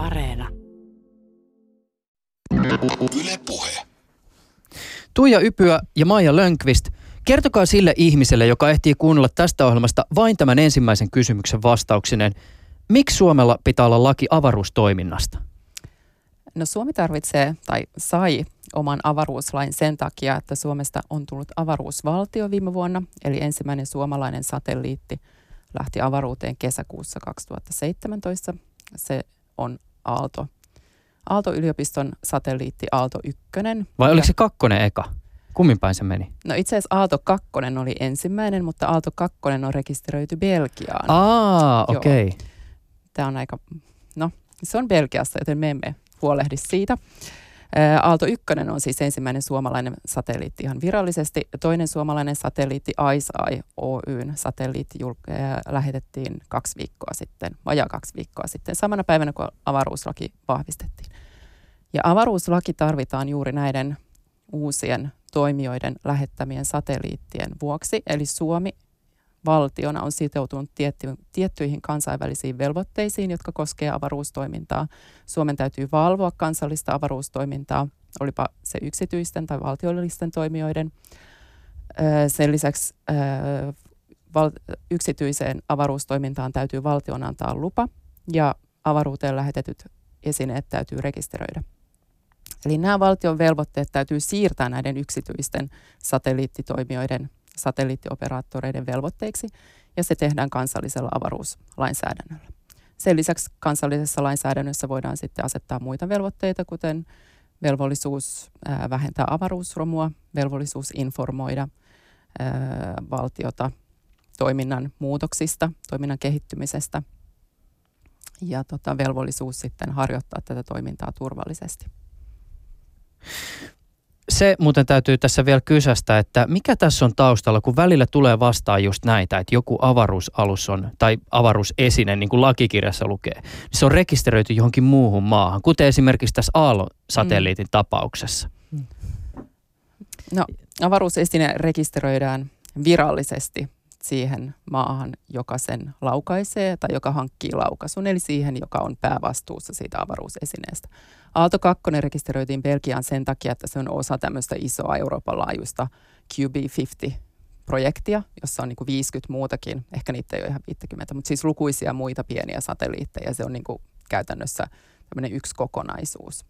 Areena. Yle Puhe. Tuija Ypyä ja Maija Lönkvist, kertokaa sille ihmiselle, joka ehtii kuunnella tästä ohjelmasta vain tämän ensimmäisen kysymyksen vastauksineen. Miksi Suomella pitää olla laki avaruustoiminnasta? No Suomi tarvitsee tai sai oman avaruuslain sen takia, että Suomesta on tullut avaruusvaltio viime vuonna, eli ensimmäinen suomalainen satelliitti lähti avaruuteen kesäkuussa 2017. Se on Aalto, Aalto-yliopiston satelliitti Aalto 1. Vai oliko se kakkonen eka? Kummin päin se meni? No itse asiassa Aalto 2 oli ensimmäinen, mutta Aalto 2 on rekisteröity Belgiaan. Aa, okei. Okay. Tämä on aika, no se on Belgiassa, joten me emme huolehdi siitä. Aalto 1 on siis ensimmäinen suomalainen satelliitti ihan virallisesti. Toinen suomalainen satelliitti ICEYE Oyn satelliitti lähetettiin kaksi viikkoa sitten, vajaa kaksi viikkoa sitten, samana päivänä kun avaruuslaki vahvistettiin. Ja avaruuslaki tarvitaan juuri näiden uusien toimijoiden lähettämien satelliittien vuoksi. Eli Suomi valtiona on sitoutunut tietty, tiettyihin kansainvälisiin velvoitteisiin, jotka koskevat avaruustoimintaa. Suomen täytyy valvoa kansallista avaruustoimintaa, olipa se yksityisten tai valtiollisten toimijoiden. Sen lisäksi yksityiseen avaruustoimintaan täytyy valtion antaa lupa ja avaruuteen lähetetyt esineet täytyy rekisteröidä. Eli nämä valtion velvoitteet täytyy siirtää näiden yksityisten satelliittitoimijoiden satelliittioperaattoreiden velvoitteiksi ja se tehdään kansallisella avaruuslainsäädännöllä. Sen lisäksi kansallisessa lainsäädännössä voidaan sitten asettaa muita velvoitteita, kuten velvollisuus vähentää avaruusromua, velvollisuus informoida valtiota toiminnan muutoksista, toiminnan kehittymisestä ja tota, velvollisuus sitten harjoittaa tätä toimintaa turvallisesti se muuten täytyy tässä vielä kysästä, että mikä tässä on taustalla, kun välillä tulee vastaan just näitä, että joku avaruusalus on, tai avaruusesine, niin kuin lakikirjassa lukee, niin se on rekisteröity johonkin muuhun maahan, kuten esimerkiksi tässä Aallon-satelliitin mm. tapauksessa. No, avaruusesine rekisteröidään virallisesti siihen maahan, joka sen laukaisee tai joka hankkii laukaisun, eli siihen, joka on päävastuussa siitä avaruusesineestä. Aalto 2 rekisteröitiin Belgiaan sen takia, että se on osa tämmöistä isoa Euroopan laajuista QB50-projektia, jossa on niin kuin 50 muutakin, ehkä niitä ei ole ihan 50, mutta siis lukuisia muita pieniä satelliitteja. Se on niin kuin käytännössä tämmöinen yksi kokonaisuus.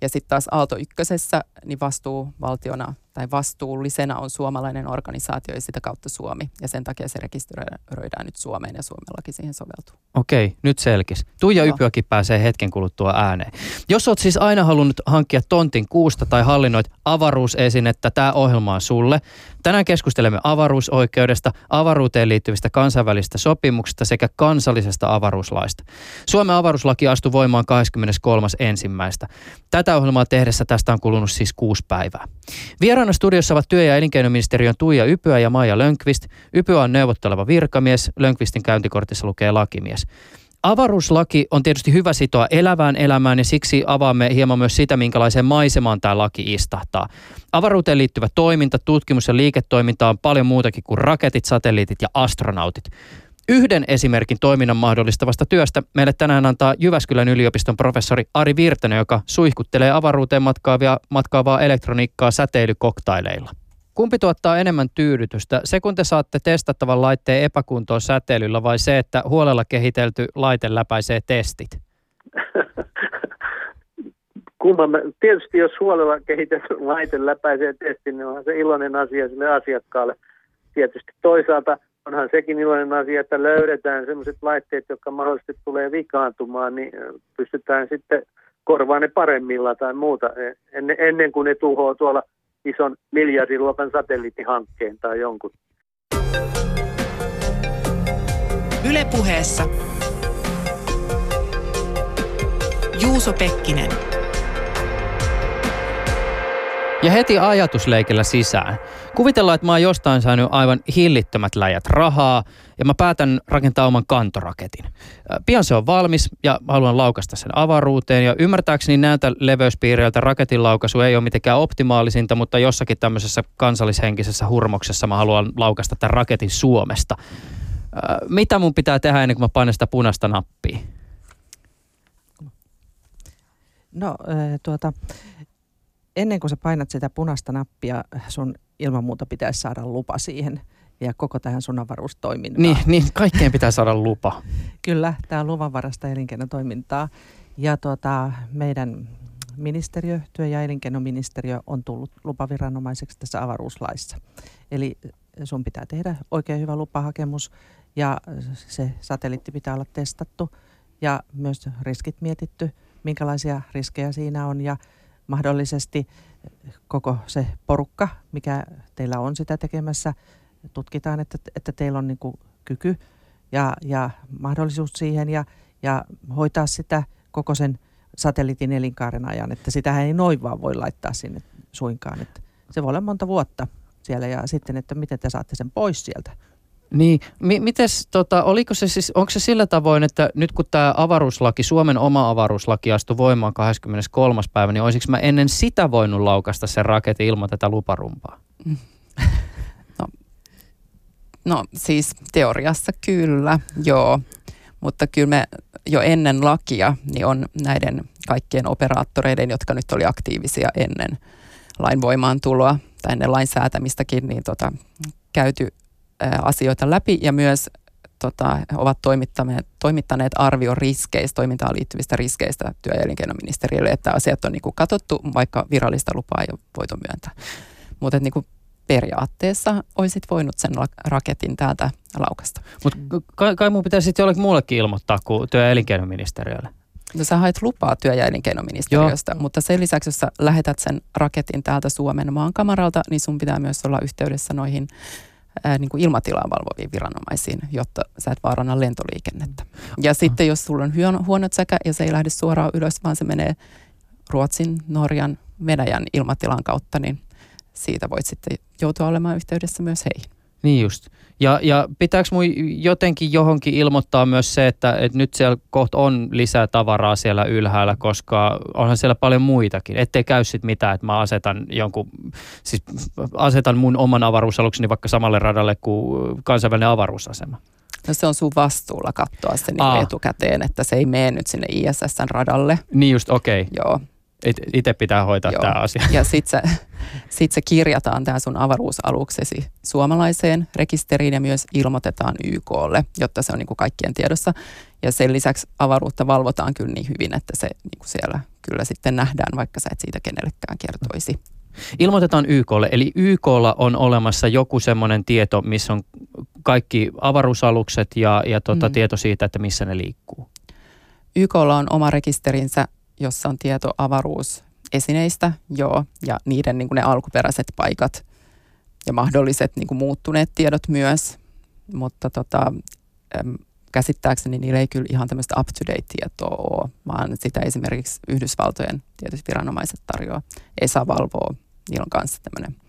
Ja sitten taas Aalto ykkösessä, niin vastuuvaltiona tai vastuullisena on suomalainen organisaatio ja sitä kautta Suomi. Ja sen takia se rekisteröidään nyt Suomeen ja Suomellakin siihen soveltuu. Okei, nyt selkis. Tuija no. Ypyäkin pääsee hetken kuluttua ääneen. Jos olet siis aina halunnut hankkia tontin kuusta tai hallinnoit avaruusesinettä, tämä ohjelma on sulle. Tänään keskustelemme avaruusoikeudesta, avaruuteen liittyvistä kansainvälisistä sopimuksista sekä kansallisesta avaruuslaista. Suomen avaruuslaki astui voimaan 23.1. Tätä ohjelmaa tehdessä tästä on kulunut siis kuusi päivää. Vieraana studiossa ovat työ- ja elinkeinoministeriön Tuija Ypyä ja Maija Lönkvist. Ypyä on neuvotteleva virkamies, Lönkvistin käyntikortissa lukee lakimies. Avaruuslaki on tietysti hyvä sitoa elävään elämään ja siksi avaamme hieman myös sitä, minkälaiseen maisemaan tämä laki istahtaa. Avaruuteen liittyvä toiminta, tutkimus ja liiketoiminta on paljon muutakin kuin raketit, satelliitit ja astronautit. Yhden esimerkin toiminnan mahdollistavasta työstä meille tänään antaa Jyväskylän yliopiston professori Ari Virtanen, joka suihkuttelee avaruuteen matkaavia, matkaavaa elektroniikkaa säteilykokaileilla. Kumpi tuottaa enemmän tyydytystä? Se, kun te saatte testattavan laitteen epäkuntoon säteilyllä vai se, että huolella kehitelty laite läpäisee testit? Tietysti jos huolella kehitetty laite läpäisee testin, niin on se iloinen asia sille asiakkaalle. Tietysti toisaalta onhan sekin iloinen asia, että löydetään sellaiset laitteet, jotka mahdollisesti tulee vikaantumaan, niin pystytään sitten korvaamaan ne paremmilla tai muuta e, ennen, ennen kuin ne tuhoaa tuolla ison miljardiluokan satelliittihankkeen tai jonkun. Ylepuheessa Juuso Pekkinen. Ja heti ajatusleikellä sisään. Kuvitellaan, että mä oon jostain saanut aivan hillittömät läjät rahaa ja mä päätän rakentaa oman kantoraketin. Pian se on valmis ja haluan laukasta sen avaruuteen ja ymmärtääkseni näiltä leveyspiireiltä raketin laukaisu ei ole mitenkään optimaalisinta, mutta jossakin tämmöisessä kansallishenkisessä hurmoksessa mä haluan laukasta tämän raketin Suomesta. Mitä mun pitää tehdä ennen kuin mä painan sitä punaista nappia? No tuota, ennen kuin sä painat sitä punaista nappia, sun ilman muuta pitäisi saada lupa siihen ja koko tähän sun avaruustoimintaan. Niin, niin kaikkeen pitää saada lupa. Kyllä, tämä on luvanvarasta elinkeinotoimintaa. Ja tuota, meidän ministeriö, työ- ja elinkeinoministeriö on tullut lupaviranomaiseksi tässä avaruuslaissa. Eli sun pitää tehdä oikein hyvä lupahakemus ja se satelliitti pitää olla testattu ja myös riskit mietitty, minkälaisia riskejä siinä on ja mahdollisesti koko se porukka, mikä teillä on sitä tekemässä, tutkitaan, että, että teillä on niin kuin kyky ja, ja mahdollisuus siihen ja, ja hoitaa sitä koko sen satelliitin elinkaaren ajan, että sitä ei noin vaan voi laittaa sinne suinkaan. Että se voi olla monta vuotta siellä ja sitten, että miten te saatte sen pois sieltä. Niin, M- mites, tota, oliko se siis, onko se sillä tavoin, että nyt kun tämä avaruuslaki, Suomen oma avaruuslaki astui voimaan 23. päivä, niin olisiko mä ennen sitä voinut laukasta sen raketin ilman tätä luparumpaa? No, no siis teoriassa kyllä, joo. Mutta kyllä me jo ennen lakia niin on näiden kaikkien operaattoreiden, jotka nyt oli aktiivisia ennen lain voimaantuloa tai ennen lain säätämistäkin, niin tota, käyty asioita läpi ja myös tota, ovat toimittaneet, toimittaneet arvio riskeistä, toimintaan liittyvistä riskeistä työ- ja elinkeinoministeriölle, että asiat on niin kuin katsottu, vaikka virallista lupaa ei ole voitu myöntää. Mutta niin periaatteessa olisit voinut sen raketin täältä laukasta. Mutta kai, kai mun pitäisi sitten jollekin muullekin ilmoittaa kuin työ- ja elinkeinoministeriölle. No sä haet lupaa työ- ja elinkeinoministeriöstä, Joo. mutta sen lisäksi, jos sä lähetät sen raketin täältä Suomen maankamaralta, niin sun pitää myös olla yhteydessä noihin ää, niin kuin ilmatilaa valvoviin viranomaisiin, jotta sä et vaaranna lentoliikennettä. Ja sitten jos sulla on huono, huonot säkä ja se ei lähde suoraan ylös, vaan se menee Ruotsin, Norjan, Venäjän ilmatilan kautta, niin siitä voit sitten joutua olemaan yhteydessä myös heihin. Niin just. Ja, ja pitääkö mun jotenkin johonkin ilmoittaa myös se, että, että nyt siellä kohta on lisää tavaraa siellä ylhäällä, koska onhan siellä paljon muitakin. Ettei käy sitten mitään, että mä asetan jonkun, siis asetan mun oman avaruusalukseni vaikka samalle radalle kuin kansainvälinen avaruusasema. No se on sun vastuulla katsoa se niin etukäteen, että se ei mene nyt sinne ISSn radalle. Niin just, okei. Okay. Joo. Itse pitää hoitaa Joo. tämä asia. Ja sitten se, sit se kirjataan tämä sun avaruusaluksesi suomalaiseen rekisteriin ja myös ilmoitetaan YKlle, jotta se on niin kuin kaikkien tiedossa. Ja sen lisäksi avaruutta valvotaan kyllä niin hyvin, että se niin kuin siellä kyllä sitten nähdään, vaikka sä et siitä kenellekään kertoisi. Ilmoitetaan YKlle, eli YKlla on olemassa joku semmoinen tieto, missä on kaikki avaruusalukset ja, ja tota, mm. tieto siitä, että missä ne liikkuu. YKlla on oma rekisterinsä jossa on tieto avaruusesineistä, joo, ja niiden niin kuin ne alkuperäiset paikat ja mahdolliset niin kuin muuttuneet tiedot myös, mutta tota, käsittääkseni niillä ei kyllä ihan tämmöistä up-to-date-tietoa ole, vaan sitä esimerkiksi Yhdysvaltojen tietysti viranomaiset tarjoaa. ESA valvoo, niillä on kanssa tämmöinen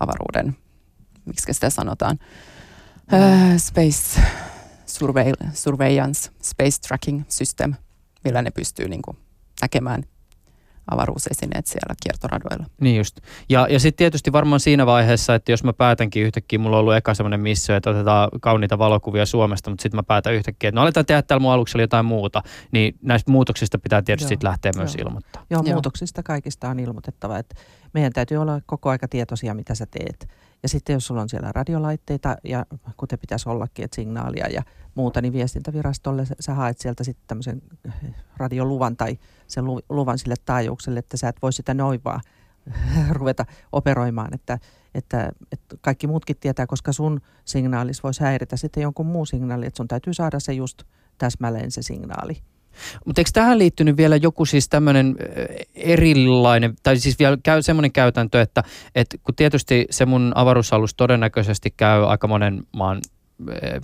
avaruuden, miksi sitä sanotaan, uh, Space Surveillance, Space Tracking System, millä ne pystyy niin kuin näkemään avaruusesineet siellä kiertoradoilla. Niin just. Ja, ja sitten tietysti varmaan siinä vaiheessa, että jos mä päätänkin yhtäkkiä, mulla on ollut eka semmoinen missio, että otetaan kauniita valokuvia Suomesta, mutta sitten mä päätän yhtäkkiä, että no aletaan tehdä täällä mun aluksella jotain muuta, niin näistä muutoksista pitää tietysti Joo. lähteä myös Joo. ilmoittaa. Joo, Joo, muutoksista kaikista on ilmoitettava. Että meidän täytyy olla koko aika tietoisia, mitä sä teet. Ja sitten jos sulla on siellä radiolaitteita, ja kuten pitäisi ollakin, että signaalia ja muuta, niin viestintävirastolle sä haet sieltä sitten tämmöisen radioluvan tai sen luvan sille taajuukselle, että sä et voi sitä noin vaan ruveta operoimaan, että, että, että kaikki muutkin tietää, koska sun signaalis voisi häiritä sitten jonkun muun signaali, että sun täytyy saada se just täsmälleen se signaali. Mutta eikö tähän liittynyt vielä joku siis tämmöinen erilainen, tai siis vielä käy semmoinen käytäntö, että, että kun tietysti se mun avaruusalus todennäköisesti käy aika monen maan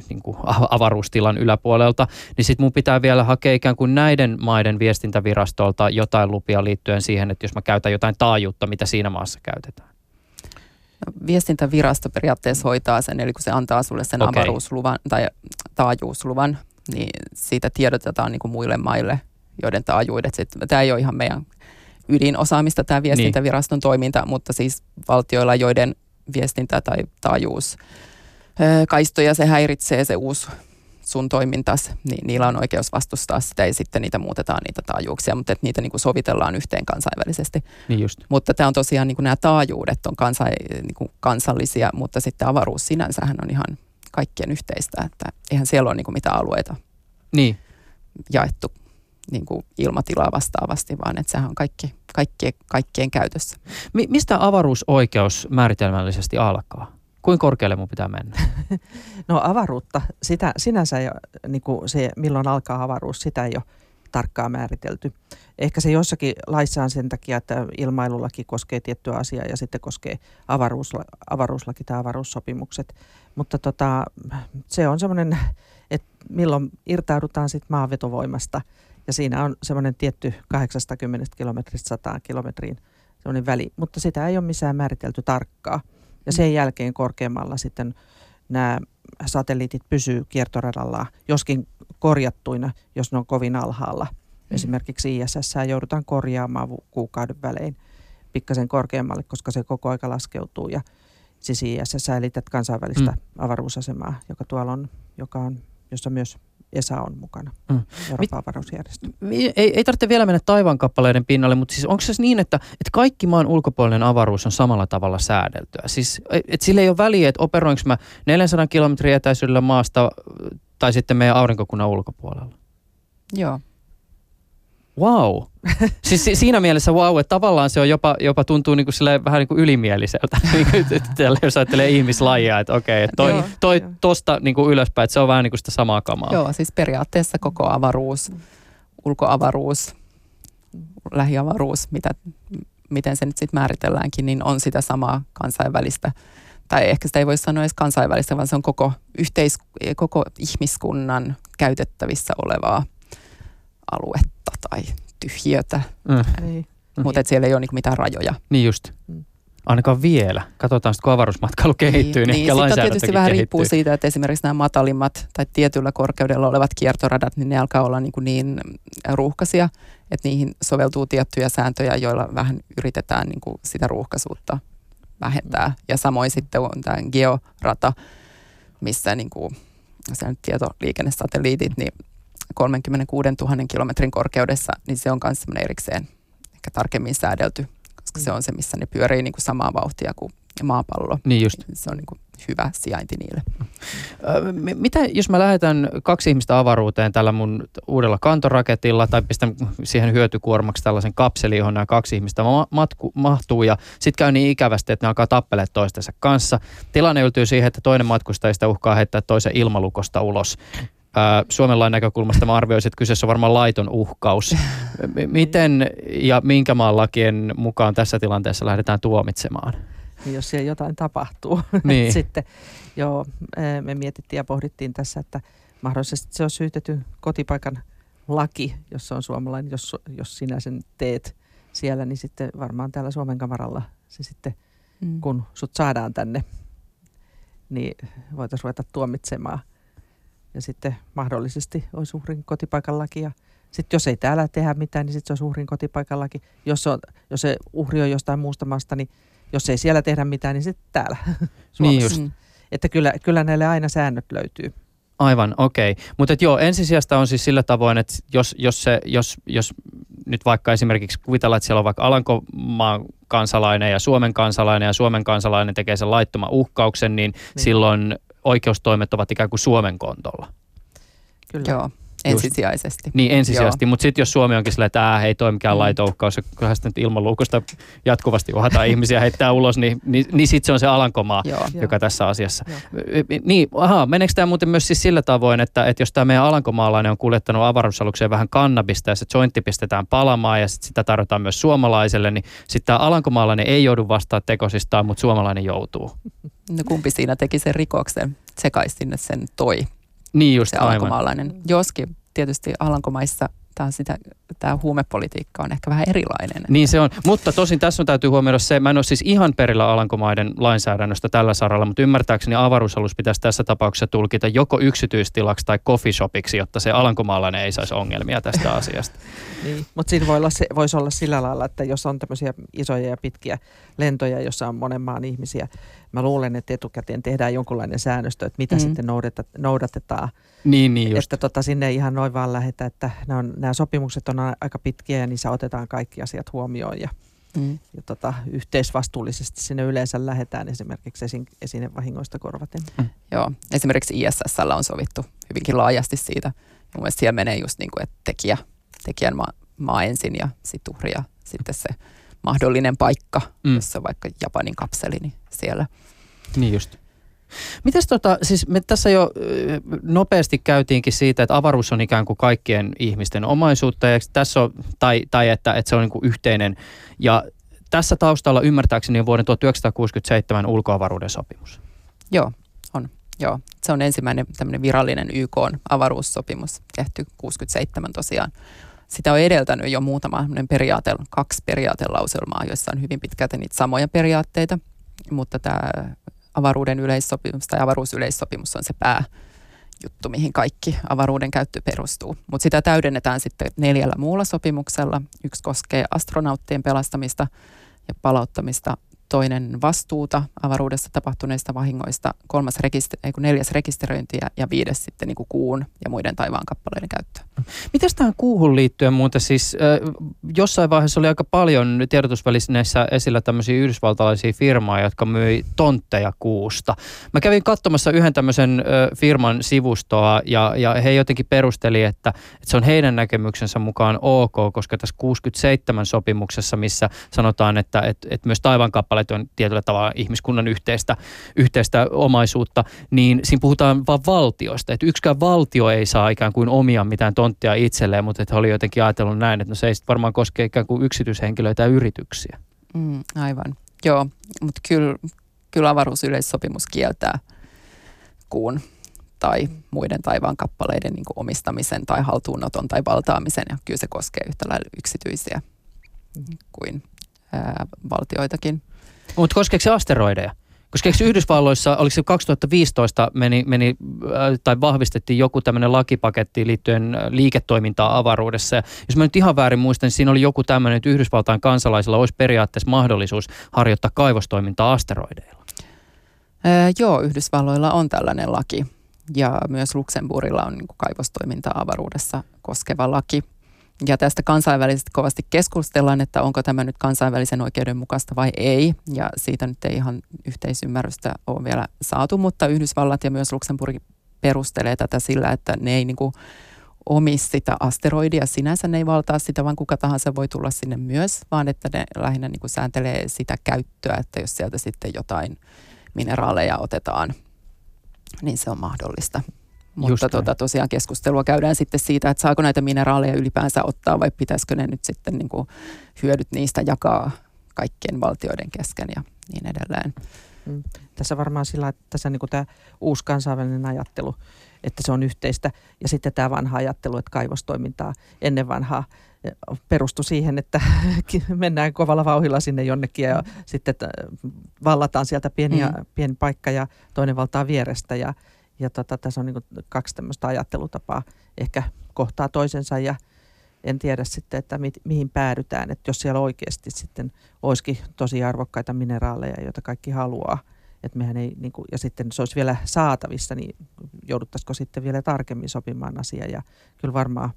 niin kuin avaruustilan yläpuolelta, niin sitten mun pitää vielä hakea ikään kuin näiden maiden viestintävirastolta jotain lupia liittyen siihen, että jos mä käytän jotain taajuutta, mitä siinä maassa käytetään. No, viestintävirasto periaatteessa hoitaa sen, eli kun se antaa sulle sen okay. avaruusluvan tai taajuusluvan, niin siitä tiedotetaan niin kuin muille maille, joiden taajuudet sitten, tämä ei ole ihan meidän ydinosaamista tämä viestintäviraston niin. toiminta, mutta siis valtioilla, joiden viestintä tai taajuus kaistoja se häiritsee se uusi sun toimintas, niin niillä on oikeus vastustaa sitä ja sitten niitä muutetaan niitä taajuuksia, mutta että niitä niin kuin sovitellaan yhteen kansainvälisesti. Niin just. Mutta tämä on tosiaan, niin kuin nämä taajuudet on kansa, niin kuin kansallisia, mutta sitten avaruus sinänsähän on ihan kaikkien yhteistä, että eihän siellä ole niin kuin mitään alueita Niin. jaettu niin kuin ilmatilaa vastaavasti, vaan että sehän on kaikki, kaikkien, kaikkien käytössä. Mi- mistä avaruusoikeus määritelmällisesti alkaa? Kuinka korkealle mun pitää mennä? No avaruutta, sitä, sinänsä ole, niin kuin se, milloin alkaa avaruus, sitä ei ole tarkkaan määritelty. Ehkä se jossakin laissa on sen takia, että ilmailulaki koskee tiettyä asiaa ja sitten koskee avaruusla, avaruuslaki tai avaruussopimukset. Mutta tota, se on semmoinen, että milloin irtaudutaan sitten maanvetovoimasta ja siinä on semmoinen tietty 80 kilometristä 100 kilometriin semmoinen väli, mutta sitä ei ole missään määritelty tarkkaa. Ja sen jälkeen korkeammalla sitten nämä satelliitit pysyy kiertoradalla, joskin korjattuina, jos ne on kovin alhaalla. Mm. Esimerkiksi ISS joudutaan korjaamaan kuukauden välein pikkasen korkeammalle, koska se koko aika laskeutuu. Ja siis ISS eli tätä kansainvälistä Mm. avaruusasemaa, joka tuolla on, joka on, jossa myös ESA on mukana, Mm. Euroopan avaruusjärjestö. Ei, ei tarvitse vielä mennä taivaankappaleiden pinnalle, mutta siis onko se niin, että, että kaikki maan ulkopuolinen avaruus on samalla tavalla säädeltyä? Siis, että sillä ei ole väliä, että operoinko mä 400 kilometrin etäisyydellä maasta tai sitten meidän aurinkokunnan ulkopuolella. Joo. Wow. siis si- siinä mielessä wow, että tavallaan se on jopa, jopa tuntuu niin kuin vähän niin kuin ylimieliseltä, niin kuin, tällä jos ajattelee ihmislajia, että okei, että toi, toi tosta niin kuin ylöspäin, että se on vähän niin kuin sitä samaa kamaa. Joo, siis periaatteessa koko avaruus, ulkoavaruus, lähiavaruus, mitä, miten se nyt sitten määritelläänkin, niin on sitä samaa kansainvälistä. Tai ehkä sitä ei voi sanoa edes kansainvälistä, vaan se on koko, yhteis, koko ihmiskunnan käytettävissä olevaa aluetta tai tyhjiötä, Mm, Niin. Mm. mutta siellä ei ole niinku mitään rajoja. niin just. Mm. Ainakaan vielä. Katsotaan sitten, kun avaruusmatkailu kehittyy, niin, niin ehkä sitten tietysti lainsäädäntökin vähän kehittyy. riippuu siitä, että esimerkiksi nämä matalimmat tai tietyllä korkeudella olevat kiertoradat, niin ne alkaa olla niin, kuin niin ruuhkaisia, että niihin soveltuu tiettyjä sääntöjä, joilla vähän yritetään niin kuin sitä ruuhkaisuutta vähentää. Ja samoin sitten on tämä georata, missä niin kuin, se on tietoliikennesatelliitit, niin 36 000 kilometrin korkeudessa, niin se on myös semmoinen erikseen ehkä tarkemmin säädelty, koska se on se, missä ne pyörii niin kuin samaa vauhtia kuin maapallo. Niin just. Se on niin kuin hyvä sijainti niille. Mitä jos mä lähetän kaksi ihmistä avaruuteen tällä mun uudella kantoraketilla tai pistän siihen hyötykuormaksi tällaisen kapselin, johon nämä kaksi ihmistä ma- matku, mahtuu ja sitten käy niin ikävästi, että ne alkaa tappelemaan toistensa kanssa. Tilanne yltyy siihen, että toinen matkustajista uhkaa heittää toisen ilmalukosta ulos. Ö, Suomen lain näkökulmasta mä arvioisin, että kyseessä on varmaan laiton uhkaus. Miten ja minkä maan lakien mukaan tässä tilanteessa lähdetään tuomitsemaan? Niin jos siellä jotain tapahtuu. Niin. Sitten joo, eh, me mietittiin ja pohdittiin tässä, että mahdollisesti se on syytetty kotipaikan laki, jos se on suomalainen, jos, jos sinä sen teet siellä, niin sitten varmaan täällä Suomen kamaralla se sitten, Mm. kun sut saadaan tänne, niin voitaisiin ruveta tuomitsemaan. Ja sitten mahdollisesti olisi uhrin kotipaikan laki ja sitten jos ei täällä tehdä mitään, niin sitten se olisi uhrin kotipaikan laki. Jos, se on, jos se uhri on jostain muusta maasta, niin jos ei siellä tehdä mitään, niin sitten täällä Suomessa. Niin just. Mm. Että kyllä, kyllä näille aina säännöt löytyy. Aivan, okei. Mutta joo, ensisijasta on siis sillä tavoin, että jos, jos, se, jos, jos nyt vaikka esimerkiksi kuvitellaan, että siellä on vaikka Alankomaan kansalainen ja Suomen kansalainen ja Suomen kansalainen tekee sen laittoman uhkauksen, niin, niin. silloin oikeustoimet ovat ikään kuin Suomen kontolla. Kyllä. Joo, ensisijaisesti. Niin ensisijaisesti, mutta sitten jos Suomi onkin silleen, että ei toi mikään Mm. laiton uhkaus, ja kyllähän sitä nyt ilman luukusta jatkuvasti uhataan ihmisiä heittää ulos, niin, niin, niin sitten se on se Alankomaa. Joo. Joo. joka tässä asiassa. Joo. Niin, aha, meneekö tämä muuten myös siis sillä tavoin, että, että jos tämä meidän alankomaalainen on kuljettanut avaruusalukseen vähän kannabista ja se jointti pistetään palamaan ja sit sitä tarjotaan myös suomalaiselle, niin sitten tämä alankomaalainen ei joudu vastaan tekosistaan, mutta suomalainen joutuu. No kumpi siinä teki sen rikoksen? Se kai sinne sen toi, Niin just, se aivan. alankomaalainen. Joskin tietysti Alankomaissa tämä, sitä, tämä huumepolitiikka on ehkä vähän erilainen. Niin se on, mutta tosin tässä on täytyy huomioida se, mä en ole siis ihan perillä Alankomaiden lainsäädännöstä tällä saralla, mutta ymmärtääkseni avaruusalus pitäisi tässä tapauksessa tulkita joko yksityistilaksi tai coffee shopiksi, jotta se alankomaalainen ei saisi ongelmia tästä asiasta. niin, mutta siinä voi olla, se, voisi olla sillä lailla, että jos on tämmöisiä isoja ja pitkiä lentoja, jossa on monen maan ihmisiä, mä luulen, että etukäteen tehdään jonkunlainen säännöstö, että mitä mm. sitten noudatetaan. Niin, niin just. Että tota, sinne ei ihan noin vaan lähetä, että nämä, on, nämä sopimukset on aika pitkiä ja niissä otetaan kaikki asiat huomioon ja, mm. ja tota, yhteisvastuullisesti sinne yleensä lähetään esimerkiksi esin, esinevahingoista korvaten. Mm. Joo, esimerkiksi ISS on sovittu hyvinkin laajasti siitä. Mun mielestä siellä menee just niin kuin, että tekijä, tekijän maa, maa ensin ja sitten uhri ja sitten se mahdollinen paikka, mm. jossa on vaikka Japanin kapseli, niin siellä. Niin just. Mitäs tota, siis me tässä jo nopeasti käytiinkin siitä, että avaruus on ikään kuin kaikkien ihmisten omaisuutta, ja tässä on, tai, tai että, että se on niin kuin yhteinen. Ja tässä taustalla ymmärtääkseni on vuoden 1967 ulkoavaruuden sopimus. Joo, on. Joo, se on ensimmäinen tämmöinen virallinen YK avaruussopimus, tehty 67 tosiaan. Sitä on edeltänyt jo muutama periaate, kaksi periaatelauselmaa, joissa on hyvin pitkälti niitä samoja periaatteita, mutta tämä avaruuden yleissopimus tai avaruusyleissopimus on se pää juttu, mihin kaikki avaruuden käyttö perustuu. Mutta sitä täydennetään sitten neljällä muulla sopimuksella. Yksi koskee astronauttien pelastamista ja palauttamista toinen vastuuta avaruudessa tapahtuneista vahingoista, kolmas rekister- neljäs rekisteröintiä ja viides sitten niin kuin kuun ja muiden taivaan kappaleiden käyttö. Mitäs tähän kuuhun liittyen muuten siis, äh, jossain vaiheessa oli aika paljon tiedotusvälineissä esillä tämmöisiä yhdysvaltalaisia firmaa, jotka myi tontteja kuusta. Mä kävin katsomassa yhden tämmöisen äh, firman sivustoa ja, ja he jotenkin perusteli, että, että se on heidän näkemyksensä mukaan ok, koska tässä 67 sopimuksessa, missä sanotaan, että, että, että myös taivaan kappale kappaleet on tietyllä tavalla ihmiskunnan yhteistä, yhteistä omaisuutta, niin siinä puhutaan vain valtioista. Että yksikään valtio ei saa ikään kuin omia mitään tonttia itselleen, mutta että oli jotenkin ajatellut näin, että no se ei varmaan koske ikään kuin yksityishenkilöitä ja yrityksiä. Mm, aivan, joo, mutta kyllä, kyllä avaruusyleissopimus kieltää kuun tai muiden taivaan kappaleiden niin omistamisen tai haltuunoton tai valtaamisen. Ja kyllä se koskee yhtä lailla yksityisiä kuin ää, valtioitakin. Mutta koskeeko se asteroideja? Koska eikö Yhdysvalloissa, oliko se 2015 meni, meni äh, tai vahvistettiin joku tämmöinen lakipaketti liittyen äh, liiketoimintaa avaruudessa. Ja jos mä nyt ihan väärin muistan, niin siinä oli joku tämmöinen, että Yhdysvaltain kansalaisilla olisi periaatteessa mahdollisuus harjoittaa kaivostoimintaa asteroideilla. Öö, joo, Yhdysvalloilla on tällainen laki ja myös Luxemburgilla on niin kaivostoimintaa avaruudessa koskeva laki. Ja tästä kansainvälisesti kovasti keskustellaan, että onko tämä nyt kansainvälisen oikeuden mukaista vai ei. Ja siitä nyt ei ihan yhteisymmärrystä ole vielä saatu, mutta Yhdysvallat ja myös Luxemburg perustelee tätä sillä, että ne ei niin kuin omi sitä asteroidia sinänsä, ne ei valtaa sitä, vaan kuka tahansa voi tulla sinne myös, vaan että ne lähinnä niin kuin sääntelee sitä käyttöä, että jos sieltä sitten jotain mineraaleja otetaan, niin se on mahdollista. Mutta tota, tosiaan keskustelua käydään sitten siitä, että saako näitä mineraaleja ylipäänsä ottaa vai pitäisikö ne nyt sitten niin kuin hyödyt niistä jakaa kaikkien valtioiden kesken ja niin edelleen. Mm. Tässä varmaan sillä, että tässä niin kuin tämä uusi kansainvälinen ajattelu, että se on yhteistä ja sitten tämä vanha ajattelu, että kaivostoimintaa ennen vanhaa eh, perustui siihen, että mennään kovalla vauhilla sinne jonnekin ja mm. sitten vallataan sieltä pieni, mm. pieni paikka ja toinen valtaa vierestä ja ja tota, tässä on niin kaksi tämmöistä ajattelutapaa ehkä kohtaa toisensa ja en tiedä sitten, että mi, mihin päädytään, että jos siellä oikeasti sitten olisikin tosi arvokkaita mineraaleja, joita kaikki haluaa, että mehän ei, niin kuin, ja sitten se olisi vielä saatavissa, niin jouduttaisiko sitten vielä tarkemmin sopimaan asiaa. Ja kyllä varmaan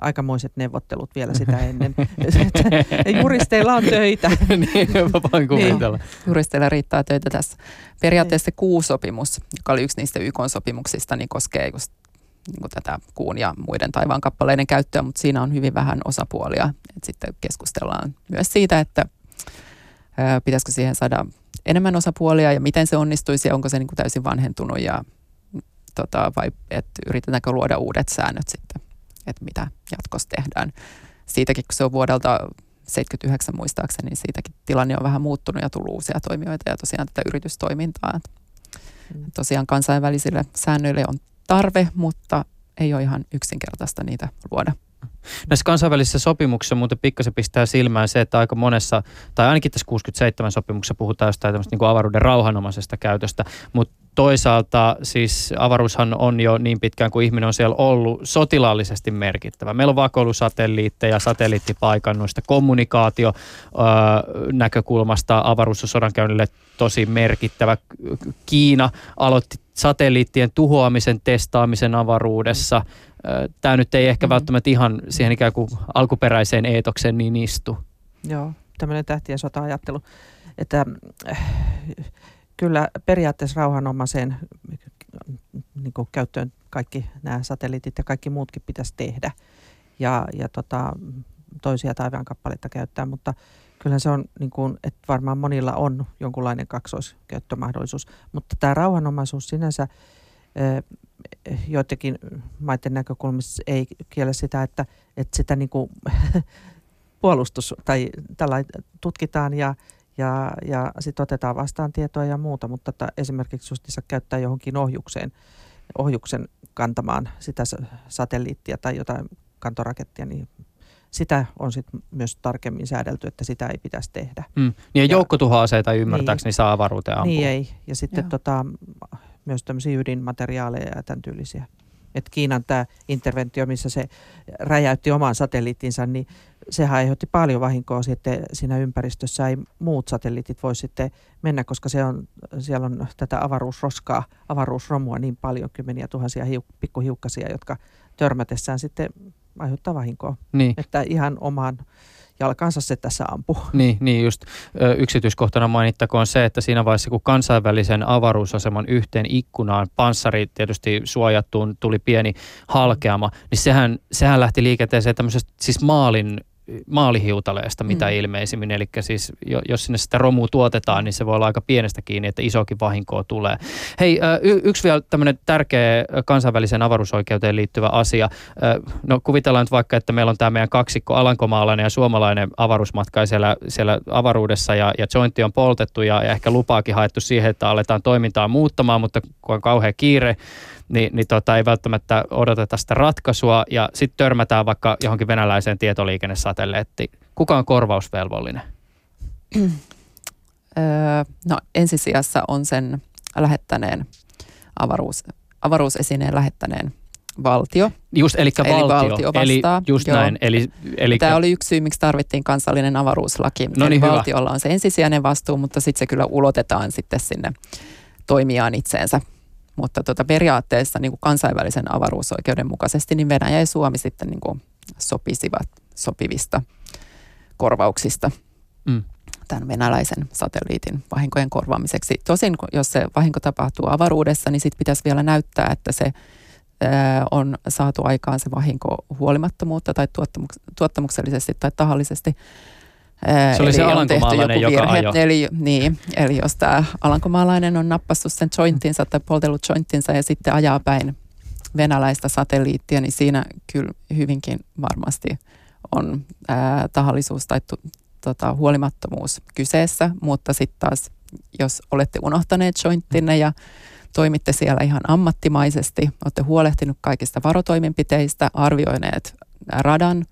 aikamoiset neuvottelut vielä sitä ennen. Juristeilla on töitä. niin, vaan kuvitella. Niin. Juristeilla riittää töitä tässä. Periaatteessa se kuusopimus, joka oli yksi niistä YK-sopimuksista, niin koskee just niin kuin tätä kuun ja muiden taivaan kappaleiden käyttöä, mutta siinä on hyvin vähän osapuolia. Et sitten keskustellaan myös siitä, että ää, pitäisikö siihen saada enemmän osapuolia ja miten se onnistuisi ja onko se niin kuin täysin vanhentunut ja tota, vai että yritetäänkö luoda uudet säännöt sitten että mitä jatkossa tehdään. Siitäkin, kun se on vuodelta 79 muistaakseni, niin siitäkin tilanne on vähän muuttunut ja tullut uusia toimijoita ja tosiaan tätä yritystoimintaa. Mm. Tosiaan kansainvälisille säännöille on tarve, mutta ei ole ihan yksinkertaista niitä luoda. Näissä kansainvälisissä sopimuksissa muuten pikkasen pistää silmään se, että aika monessa, tai ainakin tässä 67 sopimuksessa puhutaan jostain tämmöistä niin avaruuden rauhanomaisesta käytöstä, mutta toisaalta siis avaruushan on jo niin pitkään kuin ihminen on siellä ollut sotilaallisesti merkittävä. Meillä on vakoilusatelliitteja, satelliittipaikannuista, kommunikaatio öö, näkökulmasta avaruus on sodankäynnille tosi merkittävä. Kiina aloitti satelliittien tuhoamisen testaamisen avaruudessa. Tämä nyt ei ehkä mm-hmm. välttämättä ihan siihen ikään kuin alkuperäiseen eetokseen niin istu. Joo, tämmöinen tähtien sota-ajattelu, että äh, kyllä periaatteessa rauhanomaiseen niin käyttöön kaikki nämä satelliitit ja kaikki muutkin pitäisi tehdä ja, ja tota, toisia taivaankappaleita käyttää, mutta kyllä se on, niin kuin, että varmaan monilla on jonkunlainen kaksoiskäyttömahdollisuus, mutta tämä rauhanomaisuus sinänsä joidenkin maiden näkökulmassa ei kiele sitä, että, että sitä niin kuin puolustus tai tällä tutkitaan ja, ja, ja sitten otetaan vastaan tietoa ja muuta, mutta että esimerkiksi just käyttää johonkin ohjukseen, ohjuksen kantamaan sitä satelliittia tai jotain kantorakettia, niin sitä on sitten myös tarkemmin säädelty, että sitä ei pitäisi tehdä. Mm. Niin ja, ja joukkotuhoaseita ymmärtääkseni niin, saa avaruuteen ampua. Niin ei. Ja sitten tota, myös tämmöisiä ydinmateriaaleja ja tämän tyylisiä. Et Kiinan tämä interventio, missä se räjäytti oman satelliittinsa, niin se aiheutti paljon vahinkoa sitten siinä ympäristössä. Ei muut satelliitit voi sitten mennä, koska se on, siellä on tätä avaruusroskaa, avaruusromua niin paljon, kymmeniä tuhansia hiuk, pikkuhiukkasia, jotka törmätessään sitten aiheuttaa vahinkoa. Niin. Että ihan omaan jalkansa se tässä ampuu. Niin, niin just yksityiskohtana mainittakoon se, että siinä vaiheessa kun kansainvälisen avaruusaseman yhteen ikkunaan panssari tietysti suojattuun tuli pieni halkeama, niin sehän, sehän lähti liikenteeseen tämmöisestä siis maalin maalihiutaleesta mitä mm. ilmeisimmin. Eli siis jos sinne sitä romua tuotetaan, niin se voi olla aika pienestä kiinni, että isokin vahinkoa tulee. Hei, y- yksi vielä tämmöinen tärkeä kansainväliseen avaruusoikeuteen liittyvä asia. No kuvitellaan nyt vaikka, että meillä on tämä meidän kaksikko alankomaalainen ja suomalainen avaruusmatka siellä, siellä avaruudessa ja, ja jointti on poltettu ja, ja ehkä lupaakin haettu siihen, että aletaan toimintaa muuttamaan, mutta kun on kauhean kiire, niin, niin tota, ei välttämättä odoteta sitä ratkaisua ja sitten törmätään vaikka johonkin venäläiseen tietoliikennesatelleettiin. Kuka on korvausvelvollinen? no ensisijassa on sen lähettäneen avaruus, avaruusesineen lähettäneen valtio. Just, eli, eli valtio. valtio vastaa. Eli just Joo. näin. Eli, eli... Tämä oli yksi syy, miksi tarvittiin kansallinen avaruuslaki. No niin, eli valtiolla on se ensisijainen vastuu, mutta sitten se kyllä ulotetaan sitten sinne toimijaan itseensä mutta tota periaatteessa niin kuin kansainvälisen avaruusoikeuden mukaisesti niin Venäjä ja Suomi sitten niin kuin sopisivat sopivista korvauksista mm. tämän venäläisen satelliitin vahinkojen korvaamiseksi. Tosin jos se vahinko tapahtuu avaruudessa, niin sitten pitäisi vielä näyttää, että se on saatu aikaan se vahinko huolimattomuutta tai tuottamuksellisesti tai tahallisesti se oli se alankomaalainen, joka virhe. Ajo. Eli, niin, eli jos tämä alankomaalainen on nappassut sen jointinsa tai poltellut jointinsa ja sitten ajaa päin venäläistä satelliittia, niin siinä kyllä hyvinkin varmasti on ää, tahallisuus tai tu, tota, huolimattomuus kyseessä, mutta sitten taas jos olette unohtaneet jointtinne ja toimitte siellä ihan ammattimaisesti, olette huolehtinut kaikista varotoimenpiteistä, arvioineet radan,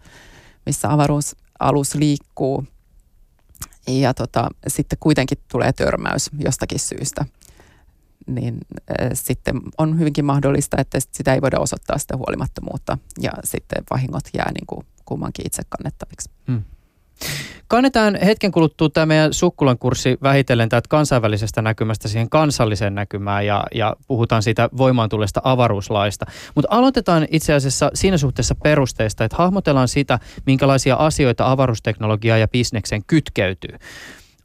missä avaruusalus liikkuu, ja tota, sitten kuitenkin tulee törmäys jostakin syystä, niin äh, sitten on hyvinkin mahdollista, että sitä ei voida osoittaa sitä huolimattomuutta ja sitten vahingot jää niin kuin kummankin itse kannettaviksi. Hmm. Kannetaan hetken kuluttua tämä meidän Sukkulan kurssi vähitellen täältä kansainvälisestä näkymästä siihen kansalliseen näkymään ja, ja puhutaan siitä voimaan tulleesta avaruuslaista. Mutta aloitetaan itse asiassa siinä suhteessa perusteista, että hahmotellaan sitä, minkälaisia asioita avaruusteknologiaa ja bisnekseen kytkeytyy.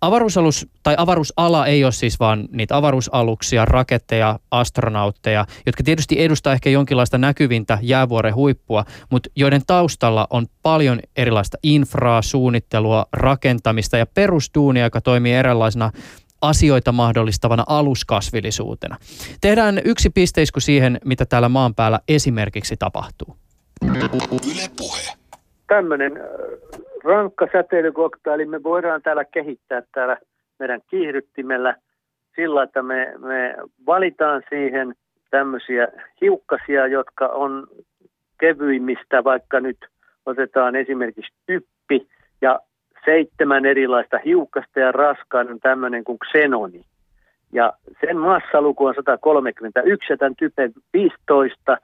Avaruusalus tai avaruusala ei ole siis vaan niitä avaruusaluksia, raketteja, astronautteja, jotka tietysti edustaa ehkä jonkinlaista näkyvintä jäävuoren huippua, mutta joiden taustalla on paljon erilaista infraa, suunnittelua, rakentamista ja perustuunia, joka toimii erilaisena asioita mahdollistavana aluskasvillisuutena. Tehdään yksi pisteisku siihen, mitä täällä maan päällä esimerkiksi tapahtuu. Yle puhe. Tämmöinen rankka säteilykoktaili me voidaan täällä kehittää täällä meidän kiihdyttimellä sillä, että me, me valitaan siihen tämmöisiä hiukkasia, jotka on kevyimmistä vaikka nyt otetaan esimerkiksi typpi ja seitsemän erilaista hiukkasta ja raskaan on tämmöinen kuin xenoni. Ja sen massaluku on 131 ja tämän typen 15.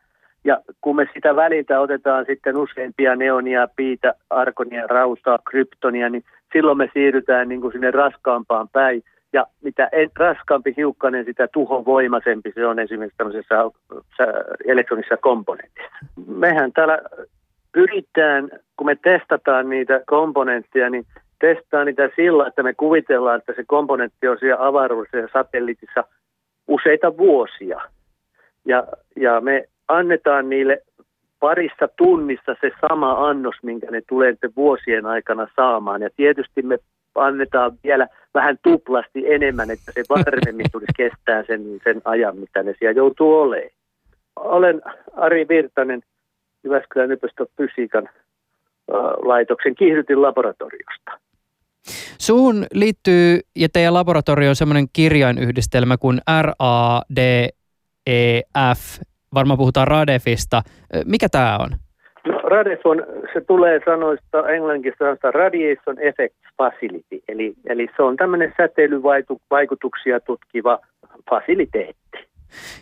Ja kun me sitä väliltä otetaan sitten useampia neonia, piitä, arkonia, rautaa, kryptonia, niin silloin me siirrytään niin kuin sinne raskaampaan päin. Ja mitä raskaampi hiukkanen, sitä tuhovoimaisempi se on esimerkiksi tämmöisessä elektronisessa komponentissa. Mehän täällä pyritään, kun me testataan niitä komponentteja, niin testaa niitä sillä, että me kuvitellaan, että se komponentti on siellä avaruudessa ja satelliitissa useita vuosia. Ja, ja me annetaan niille parissa tunnissa se sama annos, minkä ne tulee vuosien aikana saamaan. Ja tietysti me annetaan vielä vähän tuplasti enemmän, että se varmemmin tulisi kestää sen, sen ajan, mitä ne siellä joutuu olemaan. Olen Ari Virtanen Jyväskylän yliopiston fysiikan laitoksen kiihdytin laboratoriosta. Suun liittyy ja teidän laboratorioon semmoinen kirjainyhdistelmä kuin RADEF. Varmaan puhutaan RADEFista. Mikä tämä on? No, RADEF on, se tulee sanoista englanniksi sanoista Radiation Effect Facility, eli, eli se on tämmöinen säteilyvaikutuksia tutkiva fasiliteetti.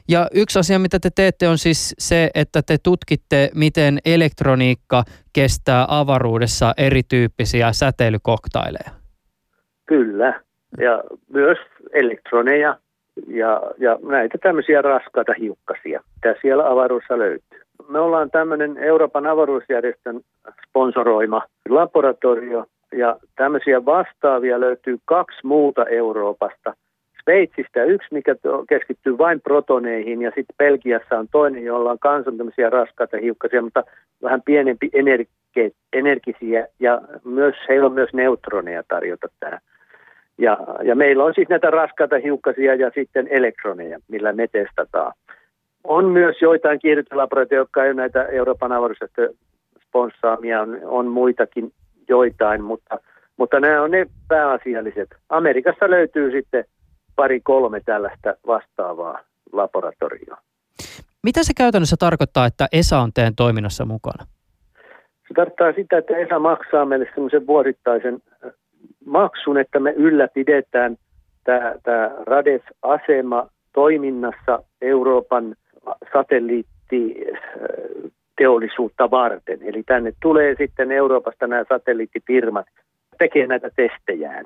Ja yksi asia, mitä te teette, on siis se, että te tutkitte, miten elektroniikka kestää avaruudessa erityyppisiä säteilykoktaileja. Kyllä, ja myös elektroneja ja, ja näitä tämmöisiä raskaita hiukkasia, mitä siellä avaruudessa löytyy. Me ollaan tämmöinen Euroopan avaruusjärjestön sponsoroima laboratorio, ja tämmöisiä vastaavia löytyy kaksi muuta Euroopasta – Sveitsistä yksi, mikä keskittyy vain protoneihin ja sitten Belgiassa on toinen, jolla on kanssa tämmöisiä raskaita hiukkasia, mutta vähän pienempi energi- energisiä ja myös, heillä on myös neutroneja tarjota tähän. Ja, ja meillä on siis näitä raskaita hiukkasia ja sitten elektroneja, millä me testataan. On myös joitain kiihdytyslaboratorioita, jotka ei ole näitä Euroopan avaruudesta sponssaamia, on, on muitakin joitain, mutta, mutta nämä on ne pääasialliset. Amerikassa löytyy sitten pari kolme tällaista vastaavaa laboratorioa. Mitä se käytännössä tarkoittaa, että ESA on teidän toiminnassa mukana? Se tarkoittaa sitä, että ESA maksaa meille semmoisen vuosittaisen maksun, että me ylläpidetään tämä, RADES-asema toiminnassa Euroopan satelliittiteollisuutta varten. Eli tänne tulee sitten Euroopasta nämä satelliittifirmat tekee näitä testejään.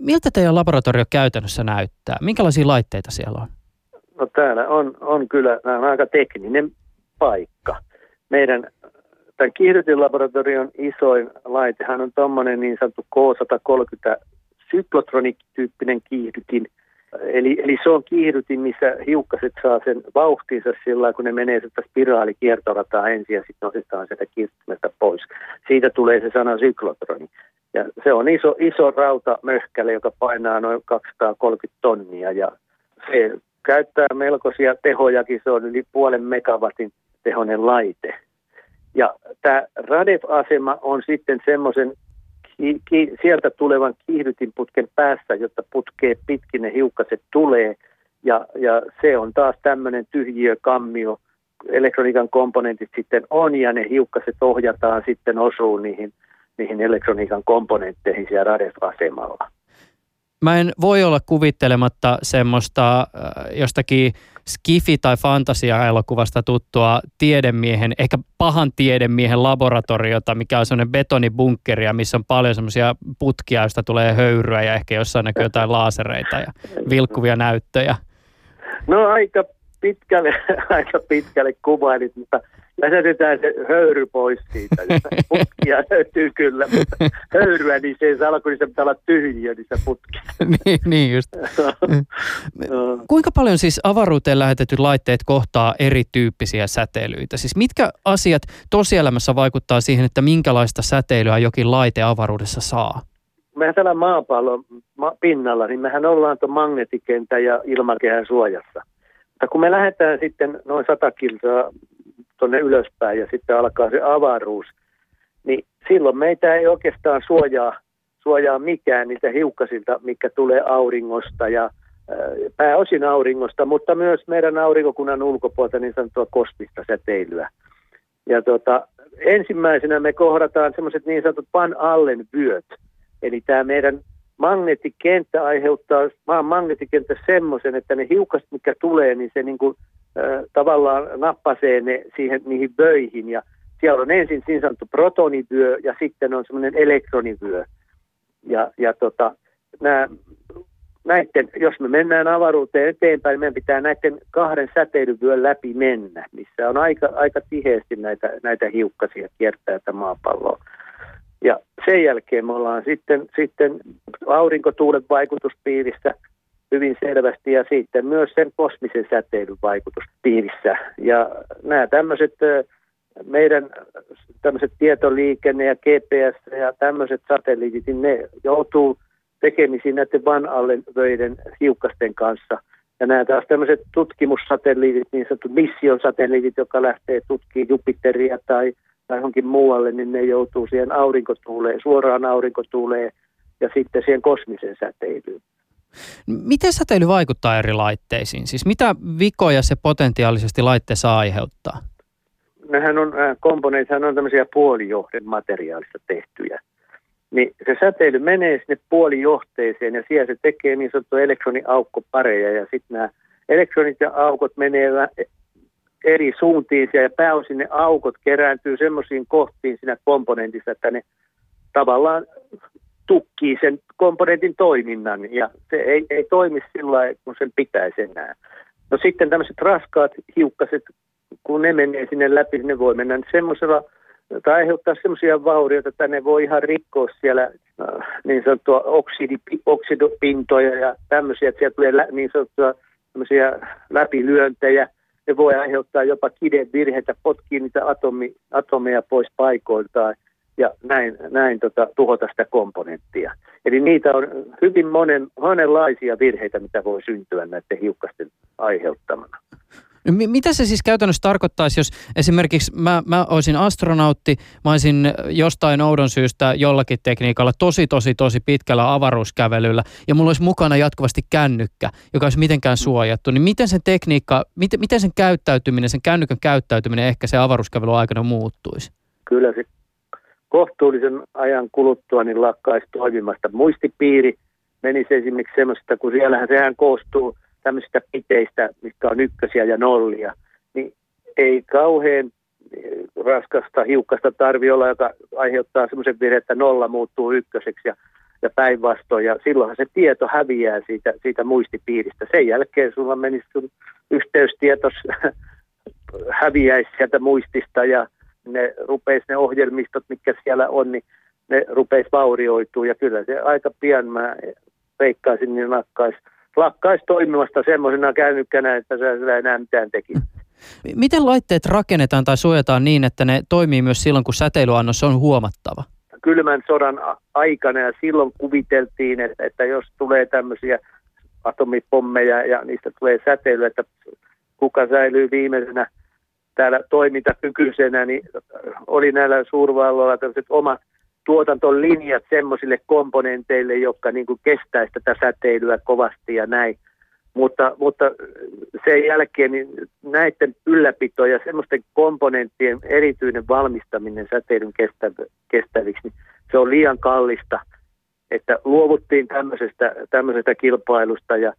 Miltä teidän laboratorio käytännössä näyttää? Minkälaisia laitteita siellä on? No täällä on, on kyllä, on aika tekninen paikka. Meidän tämän kiihdytinlaboratorion isoin laitehan on tuommoinen niin sanottu K130 syklotronik-tyyppinen kiihdytin. Eli, eli se on kiihdytin, missä hiukkaset saa sen vauhtinsa sillä kun ne menee sitä spiraalikiertorataa ensin ja sitten otetaan sieltä kiihdytimestä pois. Siitä tulee se sana syklotroni. Ja se on iso, iso rautamöhkäle, joka painaa noin 230 tonnia ja se käyttää melkoisia tehojakin, se on yli puolen megawatin tehonen laite. Ja tämä RADEF-asema on sitten semmoisen ki- ki- sieltä tulevan kiihdytinputken päässä, jotta putkee pitkin ne hiukkaset tulee. Ja, ja se on taas tämmöinen tyhjiökammio, elektroniikan komponentit sitten on ja ne hiukkaset ohjataan sitten osuu niihin – niihin elektroniikan komponentteihin siellä RADEF-asemalla. Mä en voi olla kuvittelematta semmoista äh, jostakin skifi- tai fantasia-elokuvasta tuttua tiedemiehen, ehkä pahan tiedemiehen laboratoriota, mikä on semmoinen betonibunkkeri, missä on paljon semmoisia putkia, joista tulee höyryä ja ehkä jossain näkyy jotain laasereita ja vilkkuvia näyttöjä. No aika pitkälle, aika pitkälle kuvailit, mutta Läsätetään se höyry pois siitä. Putkia löytyy kyllä, mutta höyryä, niin se ei saa olla, kun se pitää olla tyhjiä niissä putkissa. niin, niin just. Kuinka paljon siis avaruuteen lähetetyt laitteet kohtaa erityyppisiä säteilyitä? Siis mitkä asiat tosielämässä vaikuttaa siihen, että minkälaista säteilyä jokin laite avaruudessa saa? Mehän täällä maapallon pinnalla, niin mehän ollaan tuon magneettikentän ja ilmakehän suojassa. Mutta kun me lähdetään sitten noin 100 kilsaa tuonne ylöspäin ja sitten alkaa se avaruus, niin silloin meitä ei oikeastaan suojaa, suojaa mikään niitä hiukkasilta, mikä tulee auringosta ja pääosin auringosta, mutta myös meidän aurinkokunnan ulkopuolta niin sanottua kosmista säteilyä. Ja tuota, ensimmäisenä me kohdataan semmoiset niin sanotut Van Allen vyöt. Eli tämä meidän magneettikenttä aiheuttaa maan magneettikenttä semmoisen, että ne hiukkaset, mikä tulee, niin se niin kuin, äh, tavallaan nappasee ne siihen niihin vöihin. Ja siellä on ensin niin sanottu protonivyö ja sitten on semmoinen elektronivyö. Ja, ja tota, nämä näiden, jos me mennään avaruuteen eteenpäin, meidän pitää näiden kahden säteilyvyön läpi mennä, missä on aika, aika tiheästi näitä, näitä hiukkasia kiertää tätä maapalloa. Ja sen jälkeen me ollaan sitten, sitten aurinkotuulen vaikutuspiirissä hyvin selvästi ja sitten myös sen kosmisen säteilyn vaikutuspiirissä. Ja nämä tämmöiset meidän tämmöiset tietoliikenne ja GPS ja tämmöiset satelliitit, niin ne joutuu tekemisiin näiden Van Allen-vöiden hiukkasten kanssa. Ja nämä taas tämmöiset tutkimussatelliitit, niin sanotut mission-satelliitit, jotka lähtee tutkimaan Jupiteria tai, tai johonkin muualle, niin ne joutuu siihen aurinkotuuleen, suoraan aurinkotuuleen ja sitten siihen kosmiseen säteilyyn. Miten säteily vaikuttaa eri laitteisiin? Siis mitä vikoja se potentiaalisesti laitteessa aiheuttaa? Nämähän on, komponentithan on tämmöisiä puolijohden materiaalista tehtyjä niin se säteily menee sinne puolijohteeseen ja siellä se tekee niin sanottu elektroniaukkopareja ja sitten nämä elektronit ja aukot menee eri suuntiin ja pääosin ne aukot kerääntyy semmoisiin kohtiin siinä komponentissa, että ne tavallaan tukkii sen komponentin toiminnan ja se ei, ei toimi sillä lailla, kun sen pitäisi enää. No sitten tämmöiset raskaat hiukkaset, kun ne menee sinne läpi, ne voi mennä semmoisella tai aiheuttaa sellaisia vaurioita, että ne voi ihan rikkoa siellä äh, niin sanottua oksidopintoja ja tämmöisiä, että siellä tulee lä, niin sanottua tämmöisiä läpilyöntejä. Ne voi aiheuttaa jopa kidevirheitä, potkii niitä atomi, atomeja pois paikoiltaan ja näin, näin tota, tuhota sitä komponenttia. Eli niitä on hyvin monen, monenlaisia virheitä, mitä voi syntyä näiden hiukkasten aiheuttamana. No, mitä se siis käytännössä tarkoittaisi, jos esimerkiksi mä, mä olisin astronautti, mä olisin jostain oudon syystä jollakin tekniikalla tosi, tosi, tosi pitkällä avaruuskävelyllä ja mulla olisi mukana jatkuvasti kännykkä, joka olisi mitenkään suojattu, niin miten sen tekniikka, miten, miten sen käyttäytyminen, sen kännykän käyttäytyminen ehkä se avaruuskävelyn aikana muuttuisi? Kyllä se kohtuullisen ajan kuluttua niin lakkaisi toimimasta. Muistipiiri menisi esimerkiksi semmoista, kun siellähän sehän koostuu tämmöisistä piteistä, mitkä on ykkösiä ja nollia, niin ei kauhean eh, raskasta hiukkasta tarvi olla, joka aiheuttaa semmoisen virheen, että nolla muuttuu ykköseksi ja, ja päinvastoin. Ja silloinhan se tieto häviää siitä, siitä muistipiiristä. Sen jälkeen sulla menisi sun yhteystietos häviäisi sieltä muistista ja ne rupeisi ne ohjelmistot, mitkä siellä on, niin ne rupeisi vaurioitua. Ja kyllä se aika pian mä veikkaisin, niin nakkaisi lakkaisi toimimasta semmoisena kännykkänä, että se ei enää mitään teki. Miten laitteet rakennetaan tai suojataan niin, että ne toimii myös silloin, kun säteilyannos on huomattava? Kylmän sodan aikana ja silloin kuviteltiin, että, että jos tulee tämmöisiä atomipommeja ja niistä tulee säteilyä, että kuka säilyy viimeisenä täällä toimintakykyisenä, niin oli näillä suurvalloilla tämmöiset omat tuotantolinjat semmoisille komponenteille, jotka niin kuin kestäisi tätä säteilyä kovasti ja näin. Mutta, mutta sen jälkeen niin näiden ylläpito ja semmoisten komponenttien erityinen valmistaminen säteilyn kestäviksi, niin se on liian kallista. Että luovuttiin tämmöisestä, tämmöisestä kilpailusta ja,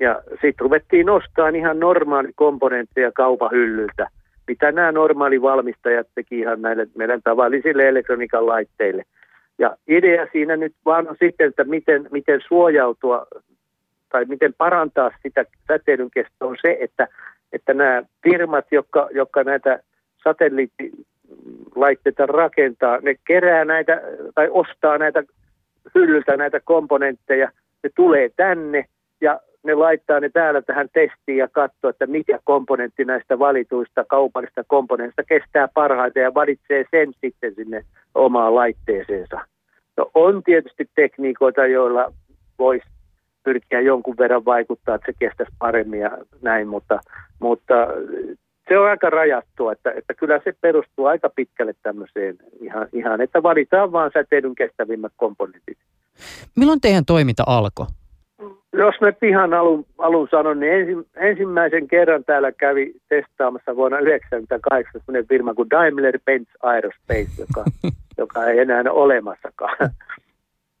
ja sitten ruvettiin nostamaan ihan normaali komponentteja kaupahyllyltä – mitä nämä normaali valmistajat teki ihan näille meidän tavallisille elektroniikan laitteille. Ja idea siinä nyt vaan on sitten, että miten, miten suojautua tai miten parantaa sitä säteilyn kestoa on se, että, että nämä firmat, jotka, jotka näitä satelliittilaitteita rakentaa, ne kerää näitä tai ostaa näitä hyllyltä näitä komponentteja, ne tulee tänne ja ne laittaa ne täällä tähän testiin ja katsoo, että mikä komponentti näistä valituista kaupallista komponentista kestää parhaiten ja valitsee sen sitten sinne omaan laitteeseensa. No, on tietysti tekniikoita, joilla voisi pyrkiä jonkun verran vaikuttaa, että se kestäisi paremmin ja näin, mutta, mutta se on aika rajattua, että, että kyllä se perustuu aika pitkälle tämmöiseen ihan, ihan että valitaan vaan säteilyn kestävimmät komponentit. Milloin teidän toiminta alkoi? Jos me pihan alun, alun sanon, niin ensi, ensimmäisen kerran täällä kävi testaamassa vuonna 1998 sellainen firma kuin Daimler-Benz Aerospace, joka, joka ei enää ole olemassakaan,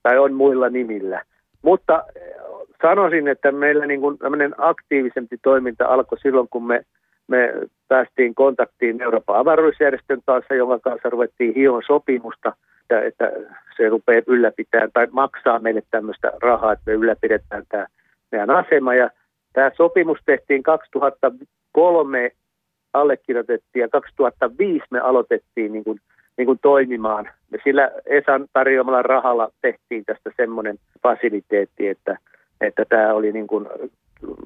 tai on muilla nimillä. Mutta eh, sanoisin, että meillä niin kuin aktiivisempi toiminta alkoi silloin, kun me, me päästiin kontaktiin Euroopan avaruusjärjestön kanssa, jonka kanssa ruvettiin hion sopimusta – että, että se rupeaa ylläpitämään tai maksaa meille tämmöistä rahaa, että me ylläpidetään tämä meidän asema. Ja tämä sopimus tehtiin 2003 allekirjoitettiin ja 2005 me aloitettiin niin kuin, niin kuin toimimaan. Me sillä Esan tarjoamalla rahalla tehtiin tästä semmoinen fasiliteetti, että, että tämä oli niin kuin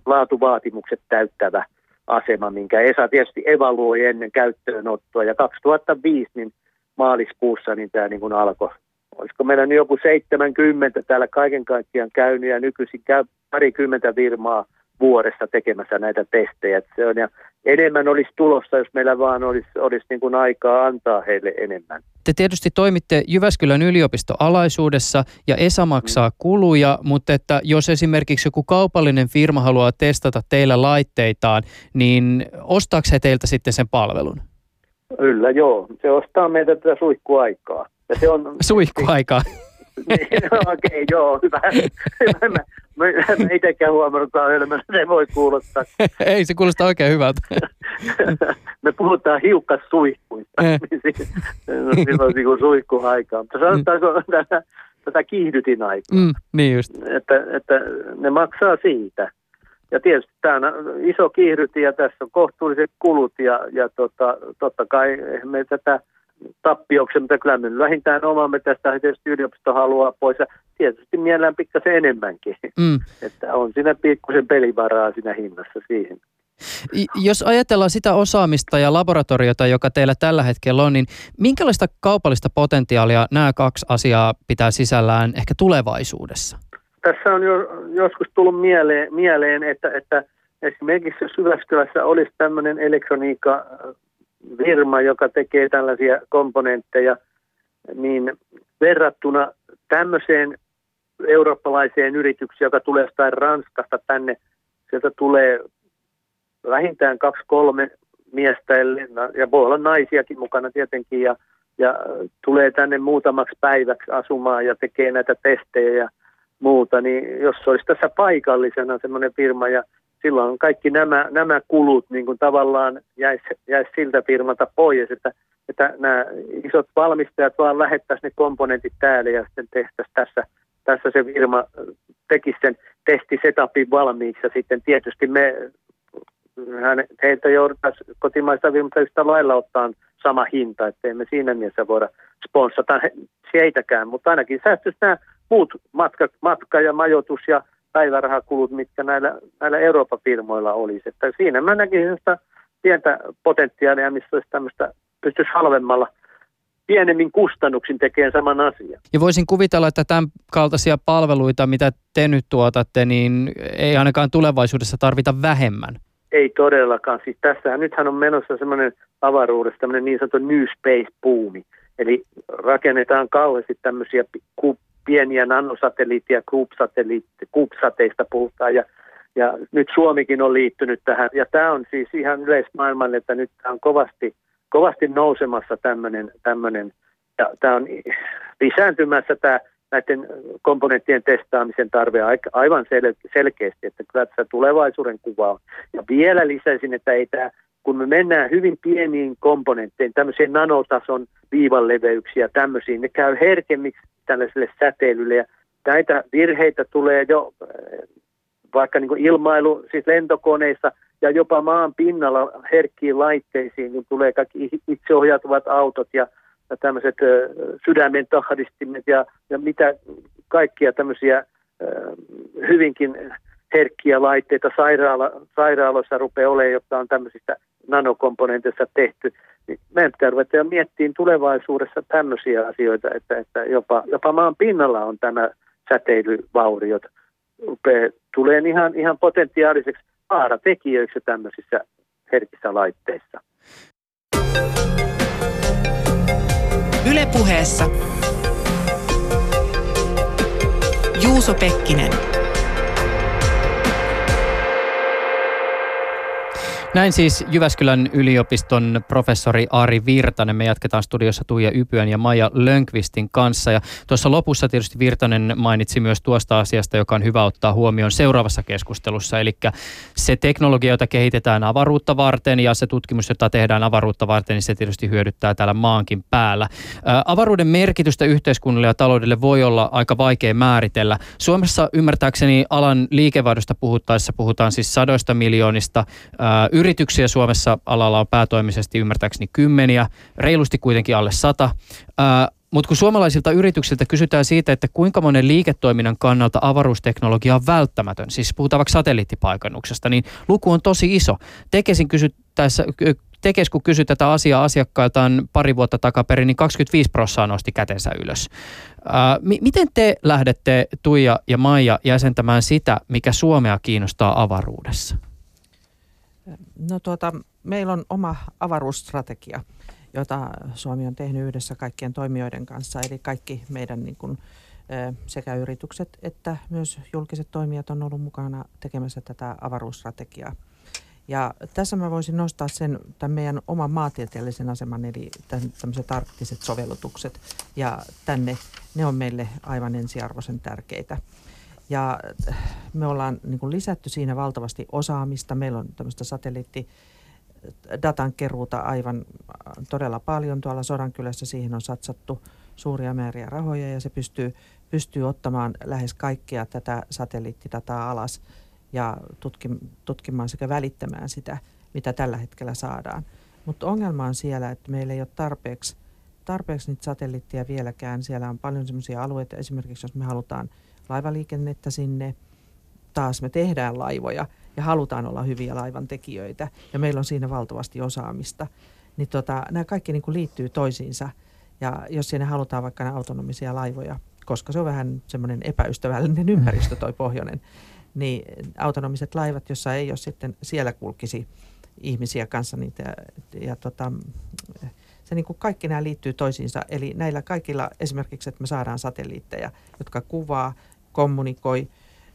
laatuvaatimukset täyttävä asema, minkä Esa tietysti evaluoi ennen käyttöönottoa. Ja 2005 niin maaliskuussa niin tämä niin kuin alkoi. Olisiko meillä nyt joku 70 täällä kaiken kaikkiaan käynyt ja nykyisin käy parikymmentä virmaa vuodessa tekemässä näitä testejä. Se on, ja enemmän olisi tulossa, jos meillä vaan olisi, olisi niin kuin aikaa antaa heille enemmän. Te tietysti toimitte Jyväskylän yliopistoalaisuudessa ja ESA maksaa mm. kuluja, mutta että jos esimerkiksi joku kaupallinen firma haluaa testata teillä laitteitaan, niin ostaako he teiltä sitten sen palvelun? Kyllä, joo. Se ostaa meitä tätä suihkuaikaa. Ja se on... Suihkuaikaa? niin, no, okei, okay, joo, hyvä. mä, mä, mä, mä itsekään huomannut että se voi kuulostaa. Ei, se kuulostaa oikein hyvältä. Me puhutaan hiukkas suihkuista. Eh. no, silloin niin suihkuaikaa. Mutta sanotaanko tätä, tätä kiihdytin aikaa. Mm, niin just. Että, että ne maksaa siitä. Ja tietysti tämä on iso ja tässä on kohtuulliset kulut ja, ja tota, totta kai me tätä tappioksen, mutta kyllä me vähintään omamme tästä tietysti yliopisto haluaa pois ja tietysti mielellään pikkasen enemmänkin. Mm. Että on siinä pikkusen pelivaraa siinä hinnassa siihen. Jos ajatellaan sitä osaamista ja laboratoriota, joka teillä tällä hetkellä on, niin minkälaista kaupallista potentiaalia nämä kaksi asiaa pitää sisällään ehkä tulevaisuudessa? Tässä on jo joskus tullut mieleen, mieleen että, että esimerkiksi jos Jyväskylässä olisi tämmöinen elektroniikka firma, joka tekee tällaisia komponentteja, niin verrattuna tämmöiseen eurooppalaiseen yritykseen, joka tulee jostain Ranskasta tänne, sieltä tulee vähintään kaksi kolme miestä ja voi olla naisiakin mukana tietenkin ja, ja tulee tänne muutamaksi päiväksi asumaan ja tekee näitä testejä ja muuta, niin jos olisi tässä paikallisena semmoinen firma ja silloin kaikki nämä, nämä kulut niin kuin tavallaan jäisi, jäisi siltä firmalta pois, että, että nämä isot valmistajat vaan lähettäisiin ne komponentit täällä ja sitten tehtäisiin tässä, tässä se firma tekisi sen testisetapin valmiiksi ja sitten tietysti me heiltä jouduttaisiin kotimaista firmaa yhtä lailla ottaa sama hinta, että emme siinä mielessä voida sponssata heitäkään, mutta ainakin säästyisi nämä muut matka, matka ja majoitus ja päivärahakulut, mitkä näillä, näillä Euroopan firmoilla olisi. Että siinä mä näkisin sitä pientä potentiaalia, missä olisi tämmöistä, pystyisi halvemmalla pienemmin kustannuksin tekemään saman asian. Ja voisin kuvitella, että tämän kaltaisia palveluita, mitä te nyt tuotatte, niin ei ainakaan tulevaisuudessa tarvita vähemmän. Ei todellakaan. Siis tässähän nythän on menossa semmoinen avaruudessa tämmöinen niin sanottu New Space-puumi. Eli rakennetaan kauheasti tämmöisiä pieniä nanosatelliitteja, CubeSateista puhutaan ja, ja nyt Suomikin on liittynyt tähän. Ja tämä on siis ihan yleismaailmalle, että nyt tämä on kovasti, kovasti nousemassa tämmöinen, tämmöinen ja tämä on lisääntymässä tämä näiden komponenttien testaamisen tarve aivan sel- selkeästi, että kyllä tässä tulevaisuuden kuva on. Ja vielä lisäisin, että ei tämä, kun me mennään hyvin pieniin komponentteihin, tämmöisiin nanotason viivanleveyksiä tämmöisiin, ne käy herkemmiksi tällaiselle säteilylle. Ja näitä virheitä tulee jo äh, vaikka niin ilmailu, siis lentokoneissa ja jopa maan pinnalla herkkiin laitteisiin, kun tulee kaikki itseohjautuvat autot ja, ja tämmöiset äh, sydämen tahdistimet ja, ja mitä kaikkia tämmöisiä äh, hyvinkin herkkiä laitteita sairaala, sairaaloissa rupeaa olemaan, jotka on tämmöisistä nanokomponenteista tehty niin meidän pitää ruveta miettimään tulevaisuudessa tämmöisiä asioita, että, että jopa, jopa maan pinnalla on tämä säteilyvauriot. Upea, tulee ihan, ihan potentiaaliseksi vaaratekijöiksi tämmöisissä herkissä laitteissa. Ylepuheessa Juuso Pekkinen. Näin siis Jyväskylän yliopiston professori Ari Virtanen. Me jatketaan studiossa Tuija Ypyön ja Maija Lönkvistin kanssa. Ja tuossa lopussa tietysti Virtanen mainitsi myös tuosta asiasta, joka on hyvä ottaa huomioon seuraavassa keskustelussa. Eli se teknologia, jota kehitetään avaruutta varten ja se tutkimus, jota tehdään avaruutta varten, niin se tietysti hyödyttää täällä maankin päällä. Avaruuden merkitystä yhteiskunnalle ja taloudelle voi olla aika vaikea määritellä. Suomessa ymmärtääkseni alan liikevaihdosta puhuttaessa puhutaan siis sadoista miljoonista Yrityksiä Suomessa alalla on päätoimisesti ymmärtääkseni kymmeniä, reilusti kuitenkin alle sata. Mutta kun suomalaisilta yrityksiltä kysytään siitä, että kuinka monen liiketoiminnan kannalta avaruusteknologia on välttämätön, siis puhutaan vaikka satelliittipaikannuksesta, niin luku on tosi iso. Tekesin kysyttäessä, Tekes, kun kysyi tätä asiaa asiakkailtaan pari vuotta takaperin, niin 25 prosenttia nosti kätensä ylös. Ää, m- miten te lähdette, Tuija ja Maija, jäsentämään sitä, mikä Suomea kiinnostaa avaruudessa? No tuota, meillä on oma avaruusstrategia, jota Suomi on tehnyt yhdessä kaikkien toimijoiden kanssa. Eli kaikki meidän niin kuin, sekä yritykset että myös julkiset toimijat on ollut mukana tekemässä tätä avaruusstrategiaa. Ja tässä mä voisin nostaa sen tämän meidän oman maantieteellisen aseman, eli tämmöiset arktiset sovellutukset. Ja tänne ne on meille aivan ensiarvoisen tärkeitä. Ja me ollaan niin kuin lisätty siinä valtavasti osaamista. Meillä on tämmöistä satelliitti datan keruuta aivan äh, todella paljon. Tuolla Sodankylässä siihen on satsattu suuria määriä rahoja ja se pystyy, pystyy ottamaan lähes kaikkia tätä satelliittidataa alas ja tutkim, tutkimaan sekä välittämään sitä, mitä tällä hetkellä saadaan. Mutta ongelma on siellä, että meillä ei ole tarpeeksi, tarpeeksi niitä satelliitteja vieläkään. Siellä on paljon sellaisia alueita, esimerkiksi jos me halutaan – laivaliikennettä sinne. Taas me tehdään laivoja ja halutaan olla hyviä laivan tekijöitä ja meillä on siinä valtavasti osaamista. Niin tota, nämä kaikki niin kuin liittyy toisiinsa ja jos sinne halutaan vaikka nämä autonomisia laivoja, koska se on vähän semmoinen epäystävällinen ympäristö toi pohjoinen, niin autonomiset laivat, jossa ei ole sitten siellä kulkisi ihmisiä kanssa niitä ja, ja tota, se niin kuin kaikki nämä liittyy toisiinsa. Eli näillä kaikilla esimerkiksi, että me saadaan satelliitteja, jotka kuvaa, kommunikoi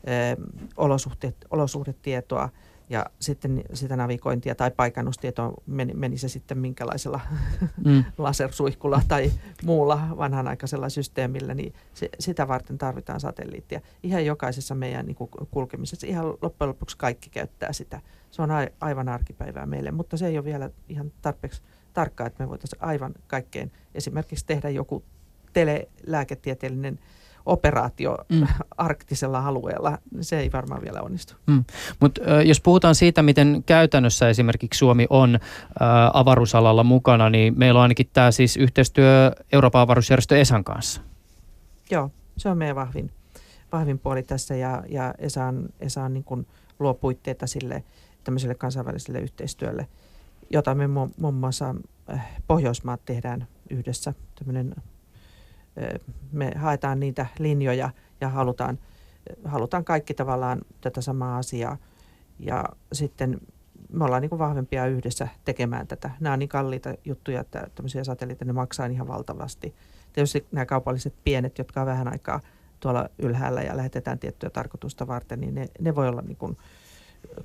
eh, olosuhteet, olosuhdetietoa ja sitten sitä navigointia tai paikannustietoa, meni, meni se sitten minkälaisella mm. lasersuihkulla tai muulla vanhanaikaisella systeemillä, niin se, sitä varten tarvitaan satelliittia. Ihan jokaisessa meidän niin kulkemisessa, ihan loppujen lopuksi kaikki käyttää sitä. Se on a, aivan arkipäivää meille, mutta se ei ole vielä ihan tarpeeksi tarkkaa, että me voitaisiin aivan kaikkeen esimerkiksi tehdä joku telelääketieteellinen operaatio mm. arktisella alueella, se ei varmaan vielä onnistu. Mm. Mutta jos puhutaan siitä, miten käytännössä esimerkiksi Suomi on ä, avaruusalalla mukana, niin meillä on ainakin tämä siis yhteistyö Euroopan avaruusjärjestö ESAn kanssa. Joo, se on meidän vahvin, vahvin puoli tässä ja, ja ESA on, ESA on niin kuin luo puitteita sille tämmöiselle kansainväliselle yhteistyölle, jota me muun muassa Pohjoismaat tehdään yhdessä. Tämmöinen me haetaan niitä linjoja ja halutaan, halutaan kaikki tavallaan tätä samaa asiaa. Ja sitten me ollaan niin vahvempia yhdessä tekemään tätä. Nämä on niin kalliita juttuja, että tämmöisiä satelliitteja ne maksaa ihan valtavasti. Tietysti nämä kaupalliset pienet, jotka on vähän aikaa tuolla ylhäällä ja lähetetään tiettyä tarkoitusta varten, niin ne, ne voi olla niin kuin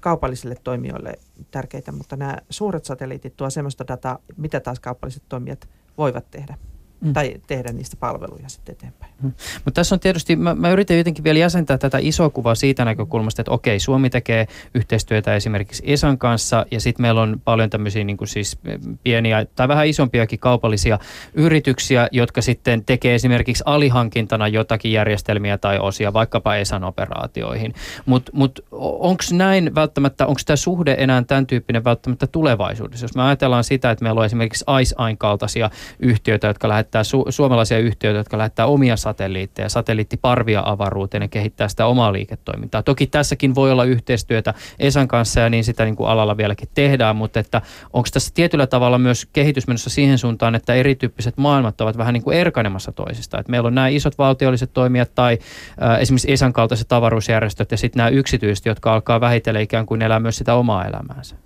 kaupallisille toimijoille tärkeitä, mutta nämä suuret satelliitit tuo sellaista dataa, mitä taas kaupalliset toimijat voivat tehdä mm. tai tehdä niistä palveluja sitten eteenpäin. Mm. Mutta tässä on tietysti, mä, mä yritän jotenkin vielä jäsentää tätä isoa kuvaa siitä näkökulmasta, että okei, Suomi tekee yhteistyötä esimerkiksi ESAn kanssa ja sitten meillä on paljon tämmöisiä niin kuin siis pieniä tai vähän isompiakin kaupallisia yrityksiä, jotka sitten tekee esimerkiksi alihankintana jotakin järjestelmiä tai osia vaikkapa ESAn operaatioihin. Mutta mut, onko näin välttämättä, onko tämä suhde enää tämän tyyppinen välttämättä tulevaisuudessa? Jos me ajatellaan sitä, että meillä on esimerkiksi ICE-ain kaltaisia yhtiöitä, jotka lähettää lähettää su- suomalaisia yhtiöitä, jotka lähettää omia satelliitteja, satelliittiparvia avaruuteen ja kehittää sitä omaa liiketoimintaa. Toki tässäkin voi olla yhteistyötä ESAn kanssa ja niin sitä niin kuin alalla vieläkin tehdään, mutta että onko tässä tietyllä tavalla myös kehitys menossa siihen suuntaan, että erityyppiset maailmat ovat vähän niin kuin erkanemassa toisista. Että meillä on nämä isot valtiolliset toimijat tai äh, esimerkiksi ESAn kaltaiset avaruusjärjestöt ja sitten nämä yksityiset, jotka alkaa vähitellen ikään kuin elää myös sitä omaa elämäänsä.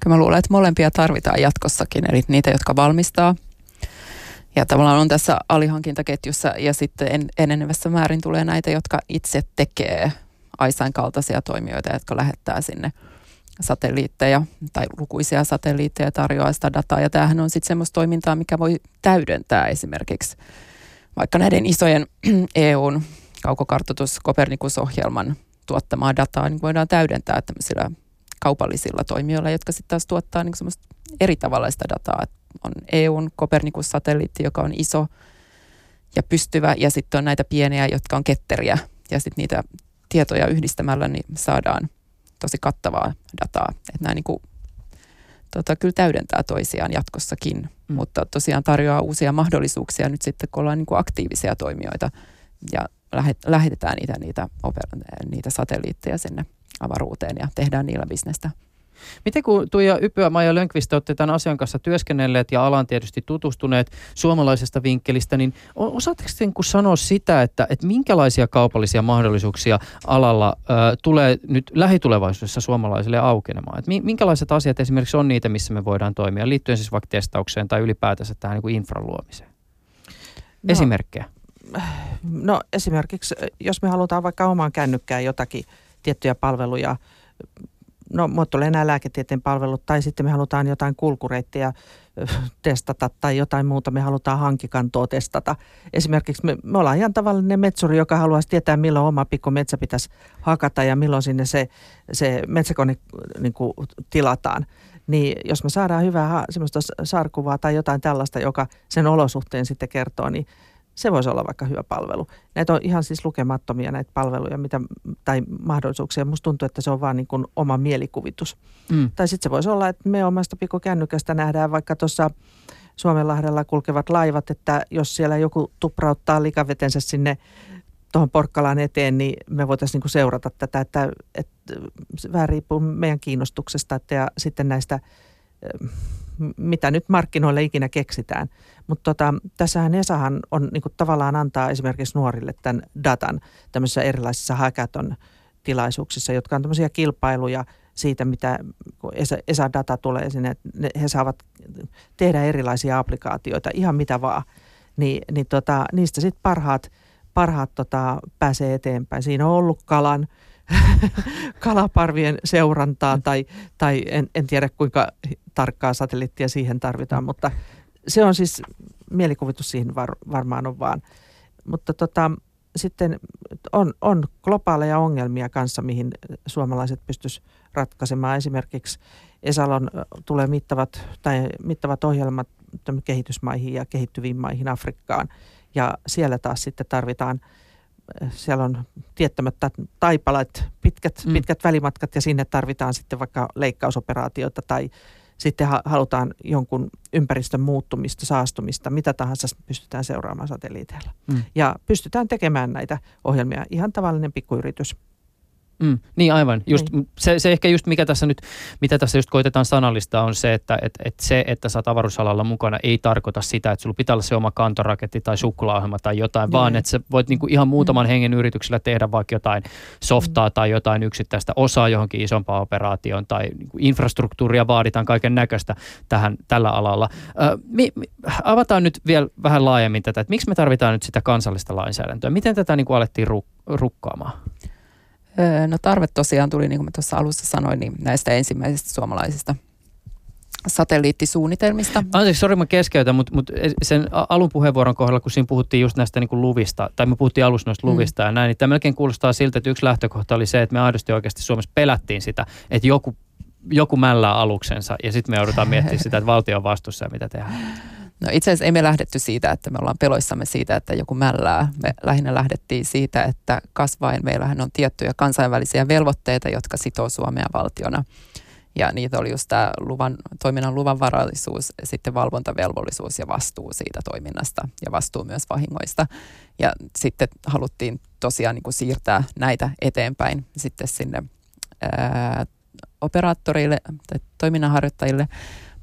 Kyllä mä luulen, että molempia tarvitaan jatkossakin, eli niitä, jotka valmistaa ja tavallaan on tässä alihankintaketjussa ja sitten en, enenevässä määrin tulee näitä, jotka itse tekee Aisain kaltaisia toimijoita, jotka lähettää sinne satelliitteja tai lukuisia satelliitteja tarjoaa sitä dataa. Ja tämähän on sitten semmoista toimintaa, mikä voi täydentää esimerkiksi vaikka näiden isojen EUn kaukokartoitus Kopernikus-ohjelman tuottamaa dataa, niin voidaan täydentää tämmöisillä kaupallisilla toimijoilla, jotka sitten taas tuottaa niin semmoista eri tavallaista dataa. On EUn Kopernikus-satelliitti, joka on iso ja pystyvä, ja sitten on näitä pieniä, jotka on ketteriä, ja sitten niitä tietoja yhdistämällä niin saadaan tosi kattavaa dataa. Että nämä niin kuin, tota, kyllä täydentää toisiaan jatkossakin, mm. mutta tosiaan tarjoaa uusia mahdollisuuksia nyt sitten, kun ollaan niin kuin aktiivisia toimijoita ja lähetetään niitä, niitä, niitä satelliitteja sinne avaruuteen ja tehdään niillä bisnestä. Miten kun Tuija Ypyä, Maija Lönkvist, olette tämän asian kanssa työskennelleet ja alan tietysti tutustuneet suomalaisesta vinkkelistä, niin osaatteko te niin sanoa sitä, että, että minkälaisia kaupallisia mahdollisuuksia alalla äh, tulee nyt lähitulevaisuudessa suomalaisille aukenemaan? Että minkälaiset asiat esimerkiksi on niitä, missä me voidaan toimia, liittyen siis vaikka testaukseen tai ylipäätänsä tähän niin kuin infran luomiseen? No, Esimerkkejä. No esimerkiksi, jos me halutaan vaikka omaan kännykkään jotakin tiettyjä palveluja no muotoilee nämä lääketieteen palvelut, tai sitten me halutaan jotain kulkureittiä testata tai jotain muuta, me halutaan hankikantoa testata. Esimerkiksi me, me ollaan ihan tavallinen metsuri, joka haluaisi tietää, milloin oma pikku metsä pitäisi hakata ja milloin sinne se, se metsäkone niin kuin, tilataan. Niin jos me saadaan hyvää semmoista sarkuvaa tai jotain tällaista, joka sen olosuhteen sitten kertoo, niin se voisi olla vaikka hyvä palvelu. Näitä on ihan siis lukemattomia näitä palveluja mitä, tai mahdollisuuksia. Musta tuntuu, että se on vaan niin kuin oma mielikuvitus. Mm. Tai sitten se voisi olla, että me omasta pikukännykästä nähdään vaikka tuossa Suomenlahdella kulkevat laivat, että jos siellä joku tuprauttaa likavetensä sinne tuohon Porkkalaan eteen, niin me voitaisiin niin seurata tätä, että, että se vähän riippuu meidän kiinnostuksesta että ja sitten näistä mitä nyt markkinoille ikinä keksitään. Mutta tota, tässähän ESAhan on niin kuin tavallaan antaa esimerkiksi nuorille tämän datan tämmöisissä erilaisissa hackathon tilaisuuksissa, jotka on tämmöisiä kilpailuja siitä, mitä ESA-data tulee sinne, he saavat tehdä erilaisia applikaatioita, ihan mitä vaan. Ni, niin tota, niistä sitten parhaat, parhaat tota, pääsee eteenpäin. Siinä on ollut kalan, kalaparvien seurantaa tai, tai en, en tiedä kuinka tarkkaa satelliittia siihen tarvitaan, mutta se on siis, mielikuvitus siihen var, varmaan on vaan. Mutta tota, sitten on, on globaaleja ongelmia kanssa, mihin suomalaiset pystyisivät ratkaisemaan. Esimerkiksi Esalon tulee mittavat, tai mittavat ohjelmat kehitysmaihin ja kehittyviin maihin Afrikkaan. Ja siellä taas sitten tarvitaan, siellä on tiettämättä taipalat, pitkät, mm. pitkät välimatkat ja sinne tarvitaan sitten vaikka leikkausoperaatioita tai sitten halutaan jonkun ympäristön muuttumista, saastumista, mitä tahansa pystytään seuraamaan satelliiteilla. Mm. Ja pystytään tekemään näitä ohjelmia. Ihan tavallinen pikkuyritys. Mm, niin aivan. Just, niin. Se, se ehkä just mikä tässä nyt, mitä tässä just koitetaan sanallista on se, että et, et se, että sä oot avaruusalalla mukana ei tarkoita sitä, että sulla pitää olla se oma kantoraketti tai suklaaohjelma tai jotain, niin. vaan että sä voit niinku ihan muutaman mm. hengen yrityksellä tehdä vaikka jotain softaa mm. tai jotain yksittäistä osaa johonkin isompaan operaatioon tai niinku infrastruktuuria vaaditaan kaiken näköistä tähän tällä alalla. Ö, mi, mi, avataan nyt vielä vähän laajemmin tätä, että miksi me tarvitaan nyt sitä kansallista lainsäädäntöä? Miten tätä niinku alettiin ruk, rukkaamaan? No tarve tosiaan tuli, niin kuin mä tuossa alussa sanoin, niin näistä ensimmäisistä suomalaisista satelliittisuunnitelmista. Anteeksi, sori mä keskeytän, mutta, mutta sen alun puheenvuoron kohdalla, kun siinä puhuttiin just näistä niin kuin luvista, tai me puhuttiin alussa noista mm. luvista mm. ja näin, niin tämä melkein kuulostaa siltä, että yksi lähtökohta oli se, että me aidosti oikeasti Suomessa pelättiin sitä, että joku, joku mällää aluksensa ja sitten me joudutaan miettimään sitä, että valtio on vastuussa ja mitä tehdään. No itse asiassa emme lähdetty siitä, että me ollaan peloissamme siitä, että joku mällää. Me lähinnä lähdettiin siitä, että kasvaen meillähän on tiettyjä kansainvälisiä velvoitteita, jotka sitoo Suomea valtiona. Ja niitä oli just tämä luvan, toiminnan luvanvarallisuus, sitten valvontavelvollisuus ja vastuu siitä toiminnasta ja vastuu myös vahingoista. Ja sitten haluttiin tosiaan niin kuin siirtää näitä eteenpäin sitten sinne ää, operaattorille tai toiminnanharjoittajille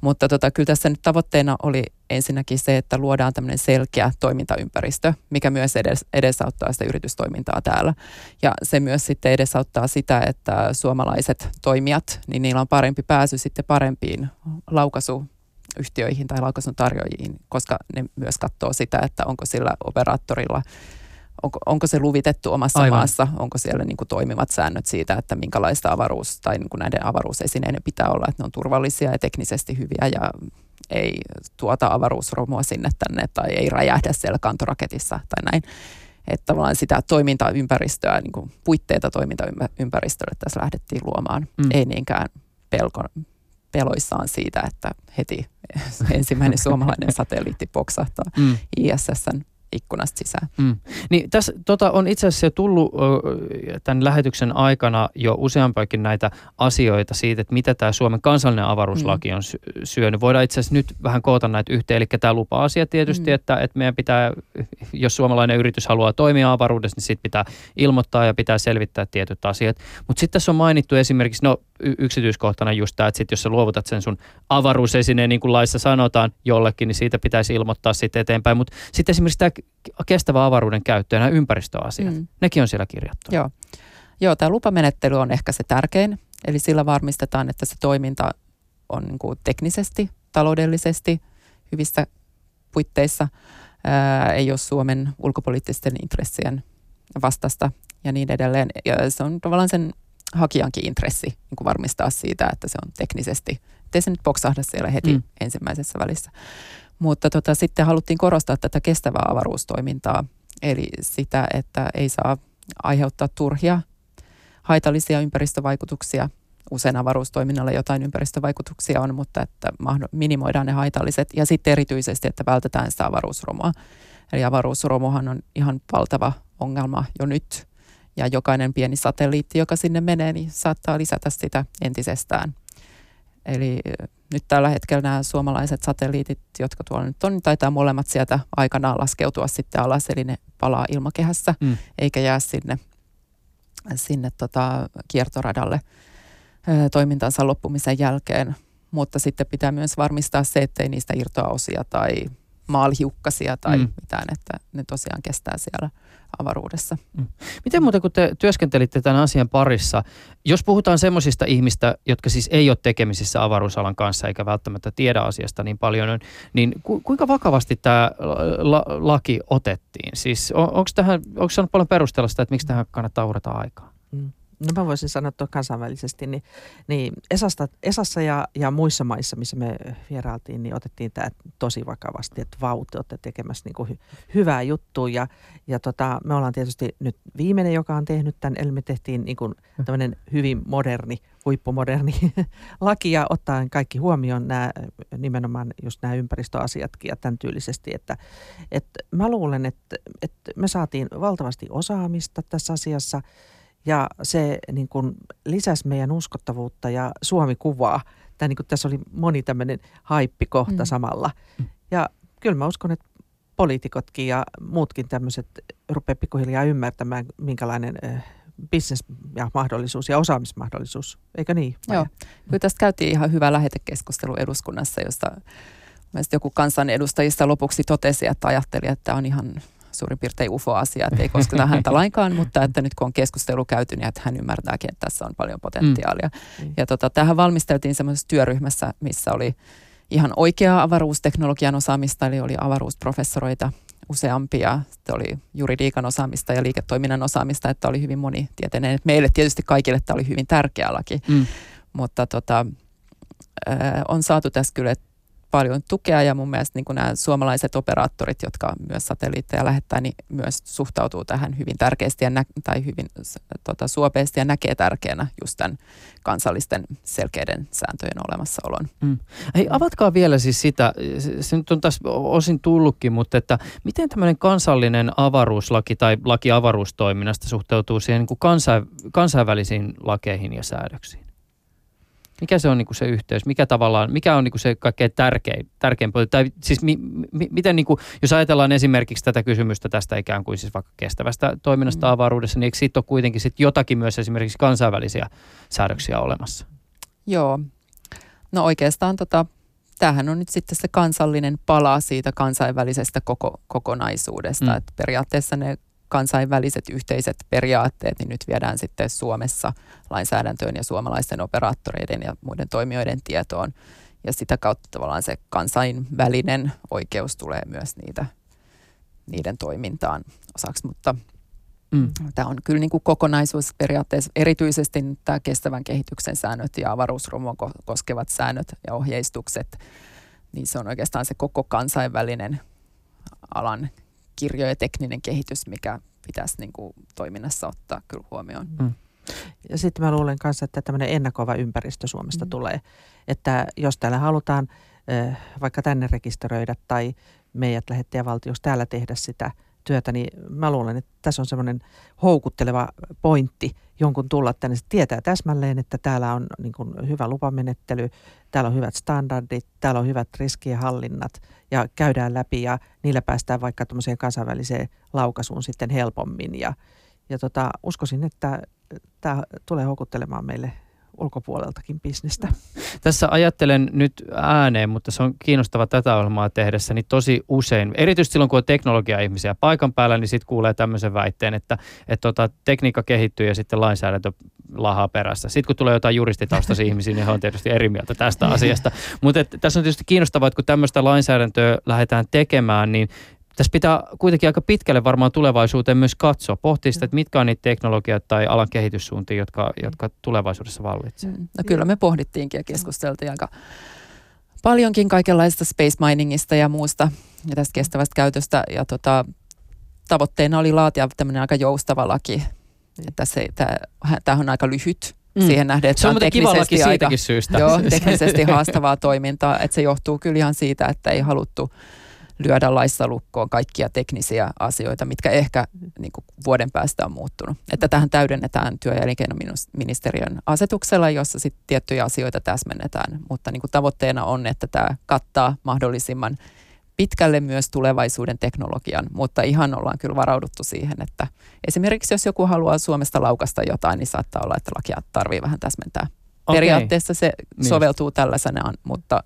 mutta tota, kyllä tässä nyt tavoitteena oli ensinnäkin se, että luodaan tämmöinen selkeä toimintaympäristö, mikä myös edes, edesauttaa sitä yritystoimintaa täällä. Ja se myös sitten edesauttaa sitä, että suomalaiset toimijat, niin niillä on parempi pääsy sitten parempiin laukasuyhtiöihin tai laukaisun tarjoajiin, koska ne myös katsoo sitä, että onko sillä operaattorilla onko, onko se luvitettu omassa Aivan. maassa, onko siellä niin kuin toimivat säännöt siitä, että minkälaista avaruus tai niin kuin näiden avaruusesineiden pitää olla, että ne on turvallisia ja teknisesti hyviä ja ei tuota avaruusromua sinne tänne tai ei räjähdä siellä kantoraketissa tai näin. Että tavallaan sitä toimintaympäristöä, niin kuin puitteita toimintaympäristölle tässä lähdettiin luomaan. Mm. Ei niinkään pelko, peloissaan siitä, että heti ensimmäinen suomalainen satelliitti poksahtaa Mm. ISSn ikkunasta sisään. Mm. Niin tässä tota, on itse asiassa jo tullut tämän lähetyksen aikana jo useampakin näitä asioita siitä, että mitä tämä Suomen kansallinen avaruuslaki on sy- syönyt. Voidaan itse asiassa nyt vähän koota näitä yhteen. Eli tämä lupa-asia tietysti, Mm. että, että meidän pitää, jos suomalainen yritys haluaa toimia avaruudessa, niin siitä pitää ilmoittaa ja pitää selvittää tietyt asiat. Mutta sitten tässä on mainittu esimerkiksi, no yksityiskohtana just tämä, että sit jos sä luovutat sen sun avaruusesineen, niin kuin laissa sanotaan jollekin, niin siitä pitäisi ilmoittaa sitten eteenpäin. Mutta sitten esimerkiksi tämä kestävä avaruuden käyttö ja nämä ympäristöasiat, mm. Nekin on siellä kirjattu. Joo. Joo, tämä lupamenettely on ehkä se tärkein. Eli sillä varmistetaan, että se toiminta on niin kuin teknisesti, taloudellisesti hyvissä puitteissa. Ää, ei ole Suomen ulkopoliittisten intressien vastasta ja niin edelleen. Ja se on tavallaan sen hakijankin intressi niin kuin varmistaa siitä, että se on teknisesti, ettei se nyt poksahda siellä heti Mm. mm. ensimmäisessä välissä. Mutta tota, sitten haluttiin korostaa tätä kestävää avaruustoimintaa, eli sitä, että ei saa aiheuttaa turhia haitallisia ympäristövaikutuksia. Usein avaruustoiminnalla jotain ympäristövaikutuksia on, mutta että minimoidaan ne haitalliset. Ja sitten erityisesti, että vältetään sitä avaruusromua. Eli avaruusromuhan on ihan valtava ongelma jo nyt. Ja jokainen pieni satelliitti, joka sinne menee, niin saattaa lisätä sitä entisestään. Eli nyt tällä hetkellä nämä suomalaiset satelliitit, jotka tuolla nyt on, niin taitaa molemmat sieltä aikanaan laskeutua sitten alas, eli ne palaa ilmakehässä, Mm. eikä jää sinne, sinne tota kiertoradalle toimintansa loppumisen jälkeen. Mutta sitten pitää myös varmistaa se, ettei niistä irtoa osia tai maalihiukkasia tai mm. mitään, että ne tosiaan kestää siellä avaruudessa. Miten muuten, kun te työskentelitte tämän asian parissa, jos puhutaan semmoisista ihmistä, jotka siis ei ole tekemisissä avaruusalan kanssa eikä välttämättä tiedä asiasta niin paljon, niin ku, kuinka vakavasti tämä la, laki otettiin? Siis on, onko tähän, onko saanut paljon perustella sitä, että miksi tähän kannattaa uhrata aikaa? Mm. No mä voisin sanoa tuo kansainvälisesti, niin, niin Esasta, Esassa ja, ja muissa maissa, missä me vierailtiin, niin otettiin tämä tosi vakavasti, että vau, te olette tekemässä niin kuin hy, hyvää juttua. Ja, ja tota, me ollaan tietysti nyt viimeinen, joka on tehnyt tämän, eli me tehtiin niin kuin tämmöinen hyvin moderni, huippumoderni laki ja ottaen kaikki huomioon nämä, nimenomaan just nämä ympäristöasiatkin ja tämän tyylisesti, että, että mä luulen, että, että me saatiin valtavasti osaamista tässä asiassa, ja se niin kuin lisäsi meidän uskottavuutta ja Suomi-kuvaa. Tämä, niin kuin, tässä oli moni tämmöinen haippikohta mm. Mm. samalla. Ja kyllä mä uskon, että poliitikotkin ja muutkin tämmöiset rupeaa pikkuhiljaa ymmärtämään, minkälainen äh, business ja mahdollisuus ja osaamismahdollisuus. Eikö niin? Maija? Joo. Kyllä tästä käytiin ihan hyvä lähetekeskustelu eduskunnassa, josta mielestäni joku kansanedustajista lopuksi totesi, että ajatteli, että on ihan suurin piirtein UFO-asia, että ei kosketa häntä lainkaan, mutta että nyt kun on keskustelu käyty, niin että hän ymmärtääkin, että tässä on paljon potentiaalia. Mm. Ja tota, tähän valmisteltiin semmoisessa työryhmässä, missä oli ihan oikeaa avaruusteknologian osaamista, eli oli avaruusprofessoreita useampia, sitten oli juridiikan osaamista ja liiketoiminnan osaamista, että oli hyvin monitieteinen. Et Meille tietysti kaikille tämä oli hyvin tärkeä laki, Mm. mutta tota, on saatu tässä kyllä paljon tukea ja mun mielestä niin kuin nämä suomalaiset operaattorit, jotka myös satelliitteja lähettää, niin myös suhtautuu tähän hyvin tärkeästi ja nä- tai hyvin tota, suopeasti ja näkee tärkeänä just tämän kansallisten selkeiden sääntöjen olemassaolon. Hei, avatkaa vielä siis sitä, se nyt on tässä osin tullutkin, mutta että miten tämmöinen kansallinen avaruuslaki tai laki avaruustoiminnasta suhteutuu siihen niin kuin kansain, kansainvälisiin lakeihin ja säädöksiin? Mikä se on niin kuin se yhteys? Mikä tavallaan, mikä on niin kuin se kaikkein tärkein, tärkein puoli? Tai siis mi, mi, miten niin kuin, jos ajatellaan esimerkiksi tätä kysymystä tästä ikään kuin siis vaikka kestävästä toiminnasta Mm. avaruudessa, niin eikö siitä ole kuitenkin sit jotakin myös esimerkiksi kansainvälisiä säädöksiä olemassa? Joo, no oikeastaan tota, tämähän on nyt sitten se kansallinen pala siitä kansainvälisestä koko, kokonaisuudesta. Mm. Että periaatteessa ne kansainväliset yhteiset periaatteet, niin nyt viedään sitten Suomessa lainsäädäntöön ja suomalaisten operaattoreiden ja muiden toimijoiden tietoon. Ja sitä kautta tavallaan se kansainvälinen oikeus tulee myös niitä niiden toimintaan osaksi, mutta Mm. Tämä on kyllä niin kuin kokonaisuus periaatteessa, erityisesti tämä kestävän kehityksen säännöt ja avaruusromua koskevat säännöt ja ohjeistukset, niin se on oikeastaan se koko kansainvälinen alan kirjo ja tekninen kehitys, mikä pitäisi niin kuin toiminnassa ottaa kyllä huomioon. Mm. Ja sitten mä luulen kanssa, että tämmöinen ennakova ympäristö Suomesta mm. tulee. Että jos täällä halutaan eh, vaikka tänne rekisteröidä tai meidät lähettäjävaltiossa täällä tehdä sitä – työtä, niin mä luulen, että tässä on semmoinen houkutteleva pointti jonkun tulla tänne. Se tietää täsmälleen, että täällä on niin kuin hyvä lupamenettely, täällä on hyvät standardit, täällä on hyvät riskien hallinnat ja käydään läpi ja niillä päästään vaikka tuommoiseen kansainväliseen laukaisuun sitten helpommin. Ja, ja tota, uskoisin, että tämä tulee houkuttelemaan meille ulkopuoleltakin bisnestä. Tässä ajattelen nyt ääneen, mutta se on kiinnostava tätä ohjelmaa tehdessä, niin tosi usein, erityisesti silloin kun on teknologia-ihmisiä paikan päällä, niin sitten kuulee tämmöisen väitteen, että, että tota, tekniikka kehittyy ja sitten lainsäädäntö lahaa perässä. Sitten kun tulee jotain juristitaustaisia ihmisiä, niin he on tietysti eri mieltä tästä asiasta. Mutta tässä on tietysti kiinnostavaa, että kun tämmöistä lainsäädäntöä lähdetään tekemään, niin tässä pitää kuitenkin aika pitkälle varmaan tulevaisuuteen myös katsoa, pohtia sitä, että mitkä on niitä teknologiat tai alan kehityssuuntia, jotka, jotka tulevaisuudessa vallitsevat. Mm. No kyllä me pohdittiinkin ja keskusteltiin aika paljonkin kaikenlaista space miningista ja muusta ja tästä kestävästä käytöstä. Ja tota, tavoitteena oli laatia tämmöinen aika joustava laki. Että se, tämä on aika lyhyt mm. siihen nähden, että se on, on teknisesti aika, syystä. Joo, teknisesti haastavaa toimintaa. Että se johtuu kyllä ihan siitä, että ei haluttu lyödä laissa lukkoon kaikkia teknisiä asioita, mitkä ehkä niin kuin vuoden päästä on muuttunut. Että tähän täydennetään työ- ja elinkeinoministeriön asetuksella, jossa sitten tiettyjä asioita täsmennetään, mutta niin kuin tavoitteena on, että tämä kattaa mahdollisimman pitkälle myös tulevaisuuden teknologian, mutta ihan ollaan kyllä varauduttu siihen, että esimerkiksi jos joku haluaa Suomesta laukasta jotain, niin saattaa olla, että lakia tarvii vähän täsmentää. Okay. Periaatteessa se niin. soveltuu tällaisenaan, mutta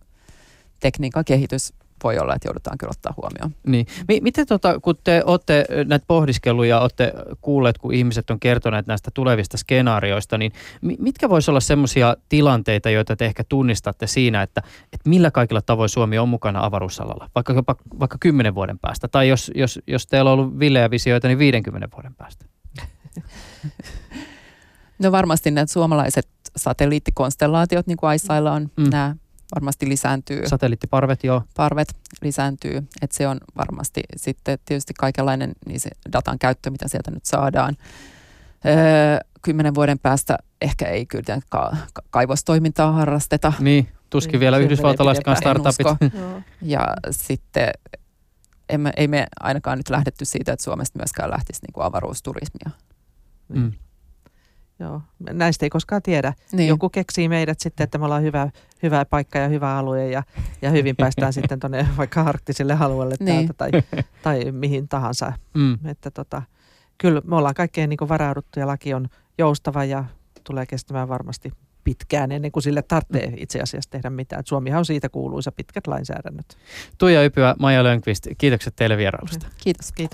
tekniikan kehitys voi olla, että joudutaan kyllä ottaa huomioon. Niin. M- miten tota, kun te olette näitä pohdiskeluja, olette kuulleet, kun ihmiset on kertoneet näistä tulevista skenaarioista, niin mitkä voisi olla sellaisia tilanteita, joita te ehkä tunnistatte siinä, että, että millä kaikilla tavoin Suomi on mukana avaruusalalla, vaikka, jopa, vaikka kymmenen vuoden päästä, tai jos, jos, jos teillä on ollut villejä visioita, niin 50 vuoden päästä? No varmasti nämä suomalaiset satelliittikonstellaatiot, niin kuin ISAilla on, mm. nämä varmasti lisääntyy. Satelliittiparvet, joo. Parvet lisääntyy, että se on varmasti sitten tietysti kaikenlainen niin se datan käyttö, mitä sieltä nyt saadaan. Öö, kymmenen vuoden päästä ehkä ei kyllä ka- kaivostoimintaa harrasteta. Niin, tuskin vielä yhdysvaltalaisetkaan startupit. Ja sitten emme, ei me ainakaan nyt lähdetty siitä, että Suomesta myöskään lähtisi niin kuin avaruusturismia. Mm. Joo, näistä ei koskaan tiedä. Niin. Joku keksii meidät sitten, että me ollaan hyvä, hyvä paikka ja hyvä alue ja, ja hyvin päästään sitten tuonne vaikka arktiselle alueelle niin. täältä tai, tai mihin tahansa. Mm. Että tota, kyllä me ollaan kaikkein niin varauduttu ja laki on joustava ja tulee kestämään varmasti pitkään ennen kuin sille tarvitsee itse asiassa tehdä mitään. Suomihan on siitä kuuluisa pitkät lainsäädännöt. Tuija Ypyä, Maija Lönkvist, kiitokset teille vierailusta. Kiitos. Kiitos.